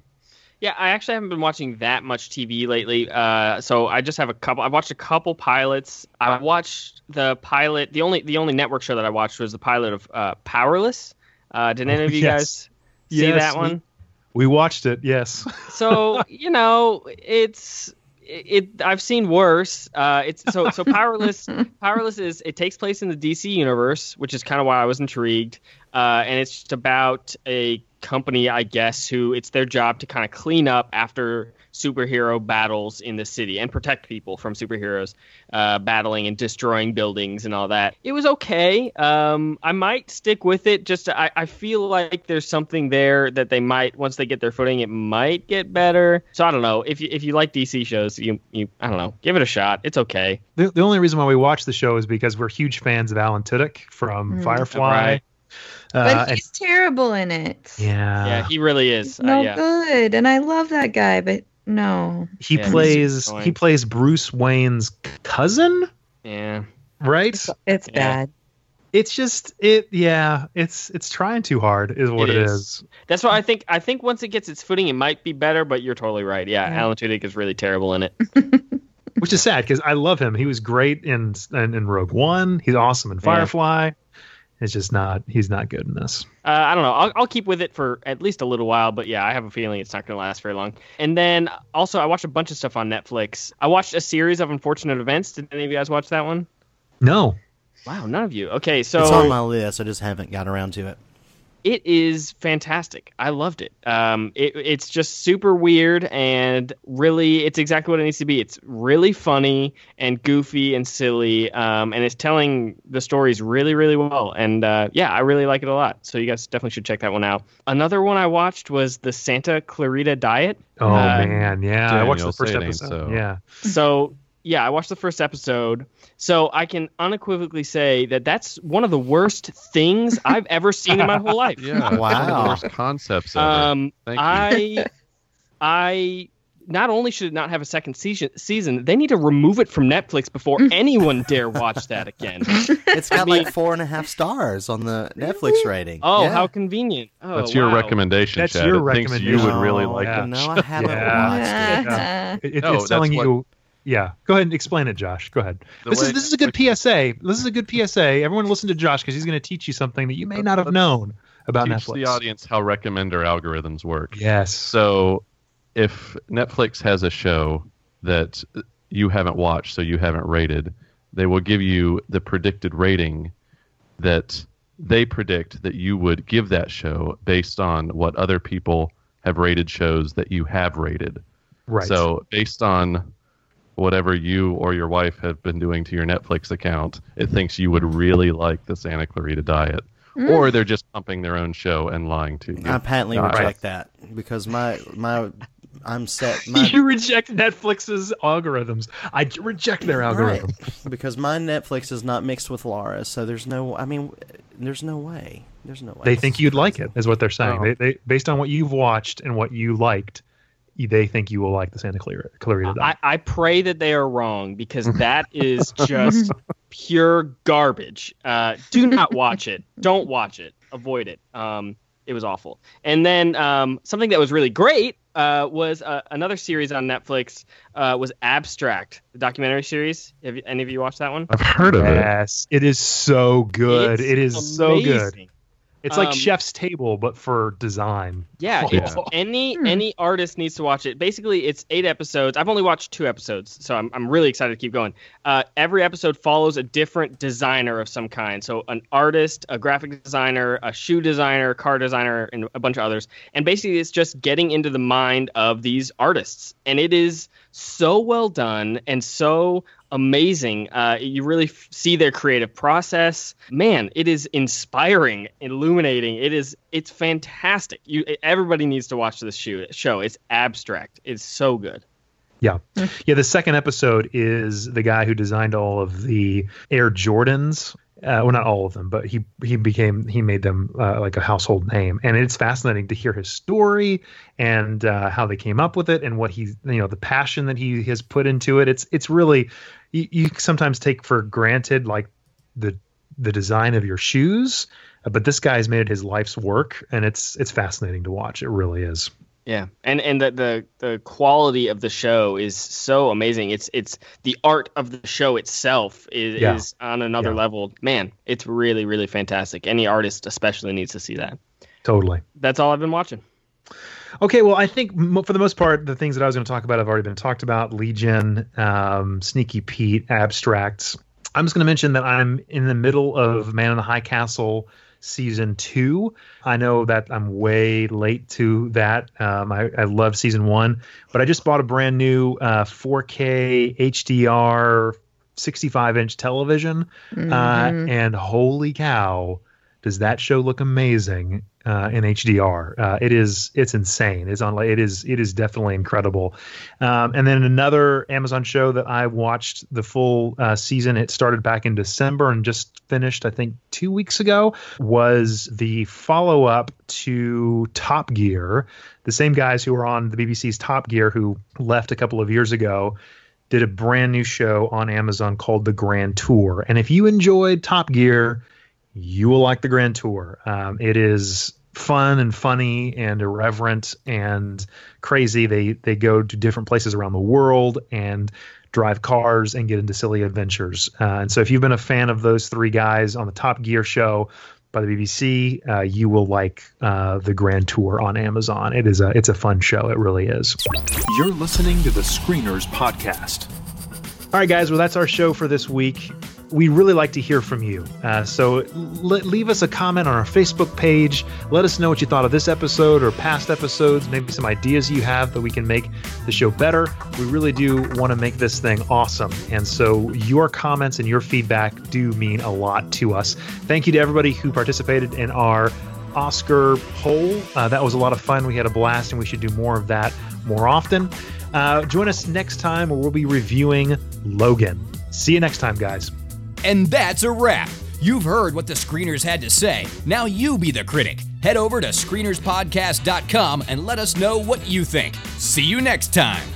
Yeah, I actually haven't been watching that much TV lately. Uh, so I just have a couple. I watched a couple pilots. I watched the pilot. The only the only network show that I watched was the pilot of uh, Powerless. Uh, did any of you Yes. guys see Yes, that we- one? We watched it. Yes. So you know, it's it. I've seen worse. Uh, it's so so powerless. powerless is it takes place in the DC universe, which is kind of why I was intrigued. Uh, and it's just about a company, I guess, who it's their job to kind of clean up after superhero battles in the city and protect people from superheroes uh, battling and destroying buildings and all that. It was okay. Um, I might stick with it. Just to, I, I feel like there's something there that they might once they get their footing, it might get better. So I don't know if you if you like DC shows, you you I don't know, give it a shot. It's okay. The, the only reason why we watch the show is because we're huge fans of Alan Tudyk from Mm. Firefly. Right. Uh, but and- he's terrible in it. yeah. yeah, he really is. Uh, no yeah. good, and I love that guy, but no. he Yeah, plays he plays Bruce Wayne's cousin, Yeah. right? It's Yeah. bad. It's just it yeah, it's it's trying too hard is what It it is. is. That's why I think I think once it gets its footing, it might be better. But you're totally right. Yeah, Yeah. Alan Tudyk is really terrible in it. Which is sad because I love him. He was great in, in in Rogue One. He's awesome in Firefly. It's just not. He's not good in this. Uh, I don't know. I'll, I'll keep with it for at least a little while, but yeah, I have a feeling it's not going to last very long. And then also, I watched a bunch of stuff on Netflix. I watched a series of unfortunate events. Did any of you guys watch that one? No. Wow, none of you. Okay, so it's on my list. I just haven't got around to it. It is fantastic. I loved it. Um, it. It's just super weird and really, it's exactly what it needs to be. It's really funny and goofy and silly, um, and it's telling the stories really, really well. And uh, yeah, I really like it a lot. So you guys definitely should check that one out. Another one I watched was the Santa Clarita Diet. Oh Uh, man, yeah. I watched the first say it ain't episode. so. Yeah. so yeah, I watched the first episode. So I can unequivocally say that that's one of the worst things I've ever seen in my whole life. Yeah, it's one of the Wow. worst concepts ever. Um, Thank you. I, I not only should it not have a second season, season, they need to remove it from Netflix before anyone dare watch that again. It's got I mean- like four and a half stars on the Netflix rating. Oh, Yeah. how convenient! Oh, That's your wow. recommendation, That's Chad. your it thinks you would really like yeah. it. No, I haven't Yeah. watched it. Yeah. It- it- No, it's telling that's what- you. Yeah, go ahead and explain it, Josh. Go ahead. The This is this is a good PSA. This is a good PSA. Everyone listen to Josh because he's going to teach you something that you may not have known about Teach Netflix. the audience how recommender algorithms work. Yes. So, if Netflix has a show that you haven't watched, so you haven't rated, they will give you the predicted rating that they predict that you would give that show based on what other people have rated shows that you have rated. Right. So, based on whatever you or your wife have been doing to your Netflix account, it thinks you would really like the Santa Clarita Diet. Mm. Or they're just pumping their own show and lying to you. I patently Right. reject that because my my I'm set my you reject Netflix's algorithms. I reject their algorithm. right because my Netflix is not mixed with Laura, so there's no. I mean, there's no way. There's no way. They think you'd like it, is what they're saying. Oh. They, they, based on what you've watched and what you liked, they think you will like the Santa Clarita, Clarita I, Diet. I pray that they are wrong because that is just pure garbage. Uh, do not watch it. Don't watch it. Avoid it. Um, it was awful. And then um, something that was really great uh, was uh, another series on Netflix. Uh, was Abstract, the documentary series. Have you, any of you watched that one? I've heard of it. yes, it is so good. It's it is so good. Amazing. It's like Um, Chef's Table, but for design. Yeah, Oh. it's, any any artist needs to watch it. Basically, it's eight episodes. I've only watched two episodes, so I'm I'm really excited to keep going. Uh, every episode follows a different designer of some kind. So an artist, a graphic designer, a shoe designer, car designer, and a bunch of others. And basically, it's just getting into the mind of these artists, and it is so well done and so amazing. Uh, you really f- see their creative process. Man, it is inspiring, illuminating. It is it's fantastic. You everybody needs to watch this show. Show it's abstract. It's so good. Yeah. Yeah. The second episode is the guy who designed all of the Air Jordans. Uh, well, not all of them, but he he became he made them uh, like a household name, and it's fascinating to hear his story and uh, how they came up with it and what he you know the passion that he has put into it. It's it's really you, you sometimes take for granted like the the design of your shoes, but this guy's made it his life's work, and it's it's fascinating to watch. It really is. Yeah, and and the, the the quality of the show is so amazing. It's it's the art of the show itself is, Yeah. is on another Yeah. level. Man, it's really really fantastic. Any artist especially needs to see that. Totally. That's all I've been watching. Okay, well, I think for the most part, the things that I was going to talk about have already been talked about. Legion, um, Sneaky Pete, Abstracts. I'm just going to mention that I'm in the middle of Man in the High Castle season two. I know that I'm way late to that. Um, I, I love season one, but I just bought a brand new uh, 4K HDR 65 inch television, uh, Mhm. and holy cow, does that show look amazing uh, in HDR? Uh, it is. It's insane. It's on. It is. It is definitely incredible. Um, and then another Amazon show that I watched the full uh, season. It started back in December and just finished, I think, two weeks ago. Was the follow up to Top Gear? The same guys who were on the BBC's Top Gear who left a couple of years ago did a brand new show on Amazon called The Grand Tour. And if you enjoyed Top Gear, you will like The Grand Tour. Um, it is fun and funny and irreverent and crazy. They they go to different places around the world and drive cars and get into silly adventures. Uh, and so if you've been a fan of those three guys on the Top Gear show by the BBC, uh, you will like uh, the Grand Tour on Amazon. It is a it's a fun show. It really is. You're listening to the Screeners podcast. All right, guys. Well, that's our show for this week we really like to hear from you. Uh, so leave us a comment on our Facebook page. Let us know what you thought of this episode or past episodes, maybe some ideas you have that we can make the show better. We really do want to make this thing awesome. And so your comments and your feedback do mean a lot to us. Thank you to everybody who participated in our Oscar poll. Uh, that was a lot of fun. We had a blast, and we should do more of that more often. Uh, join us next time where we'll be reviewing Logan. See you next time, guys. And that's a wrap. You've heard what the screeners had to say. Now you be the critic. Head over to screenerspodcast.com and let us know what you think. See you next time.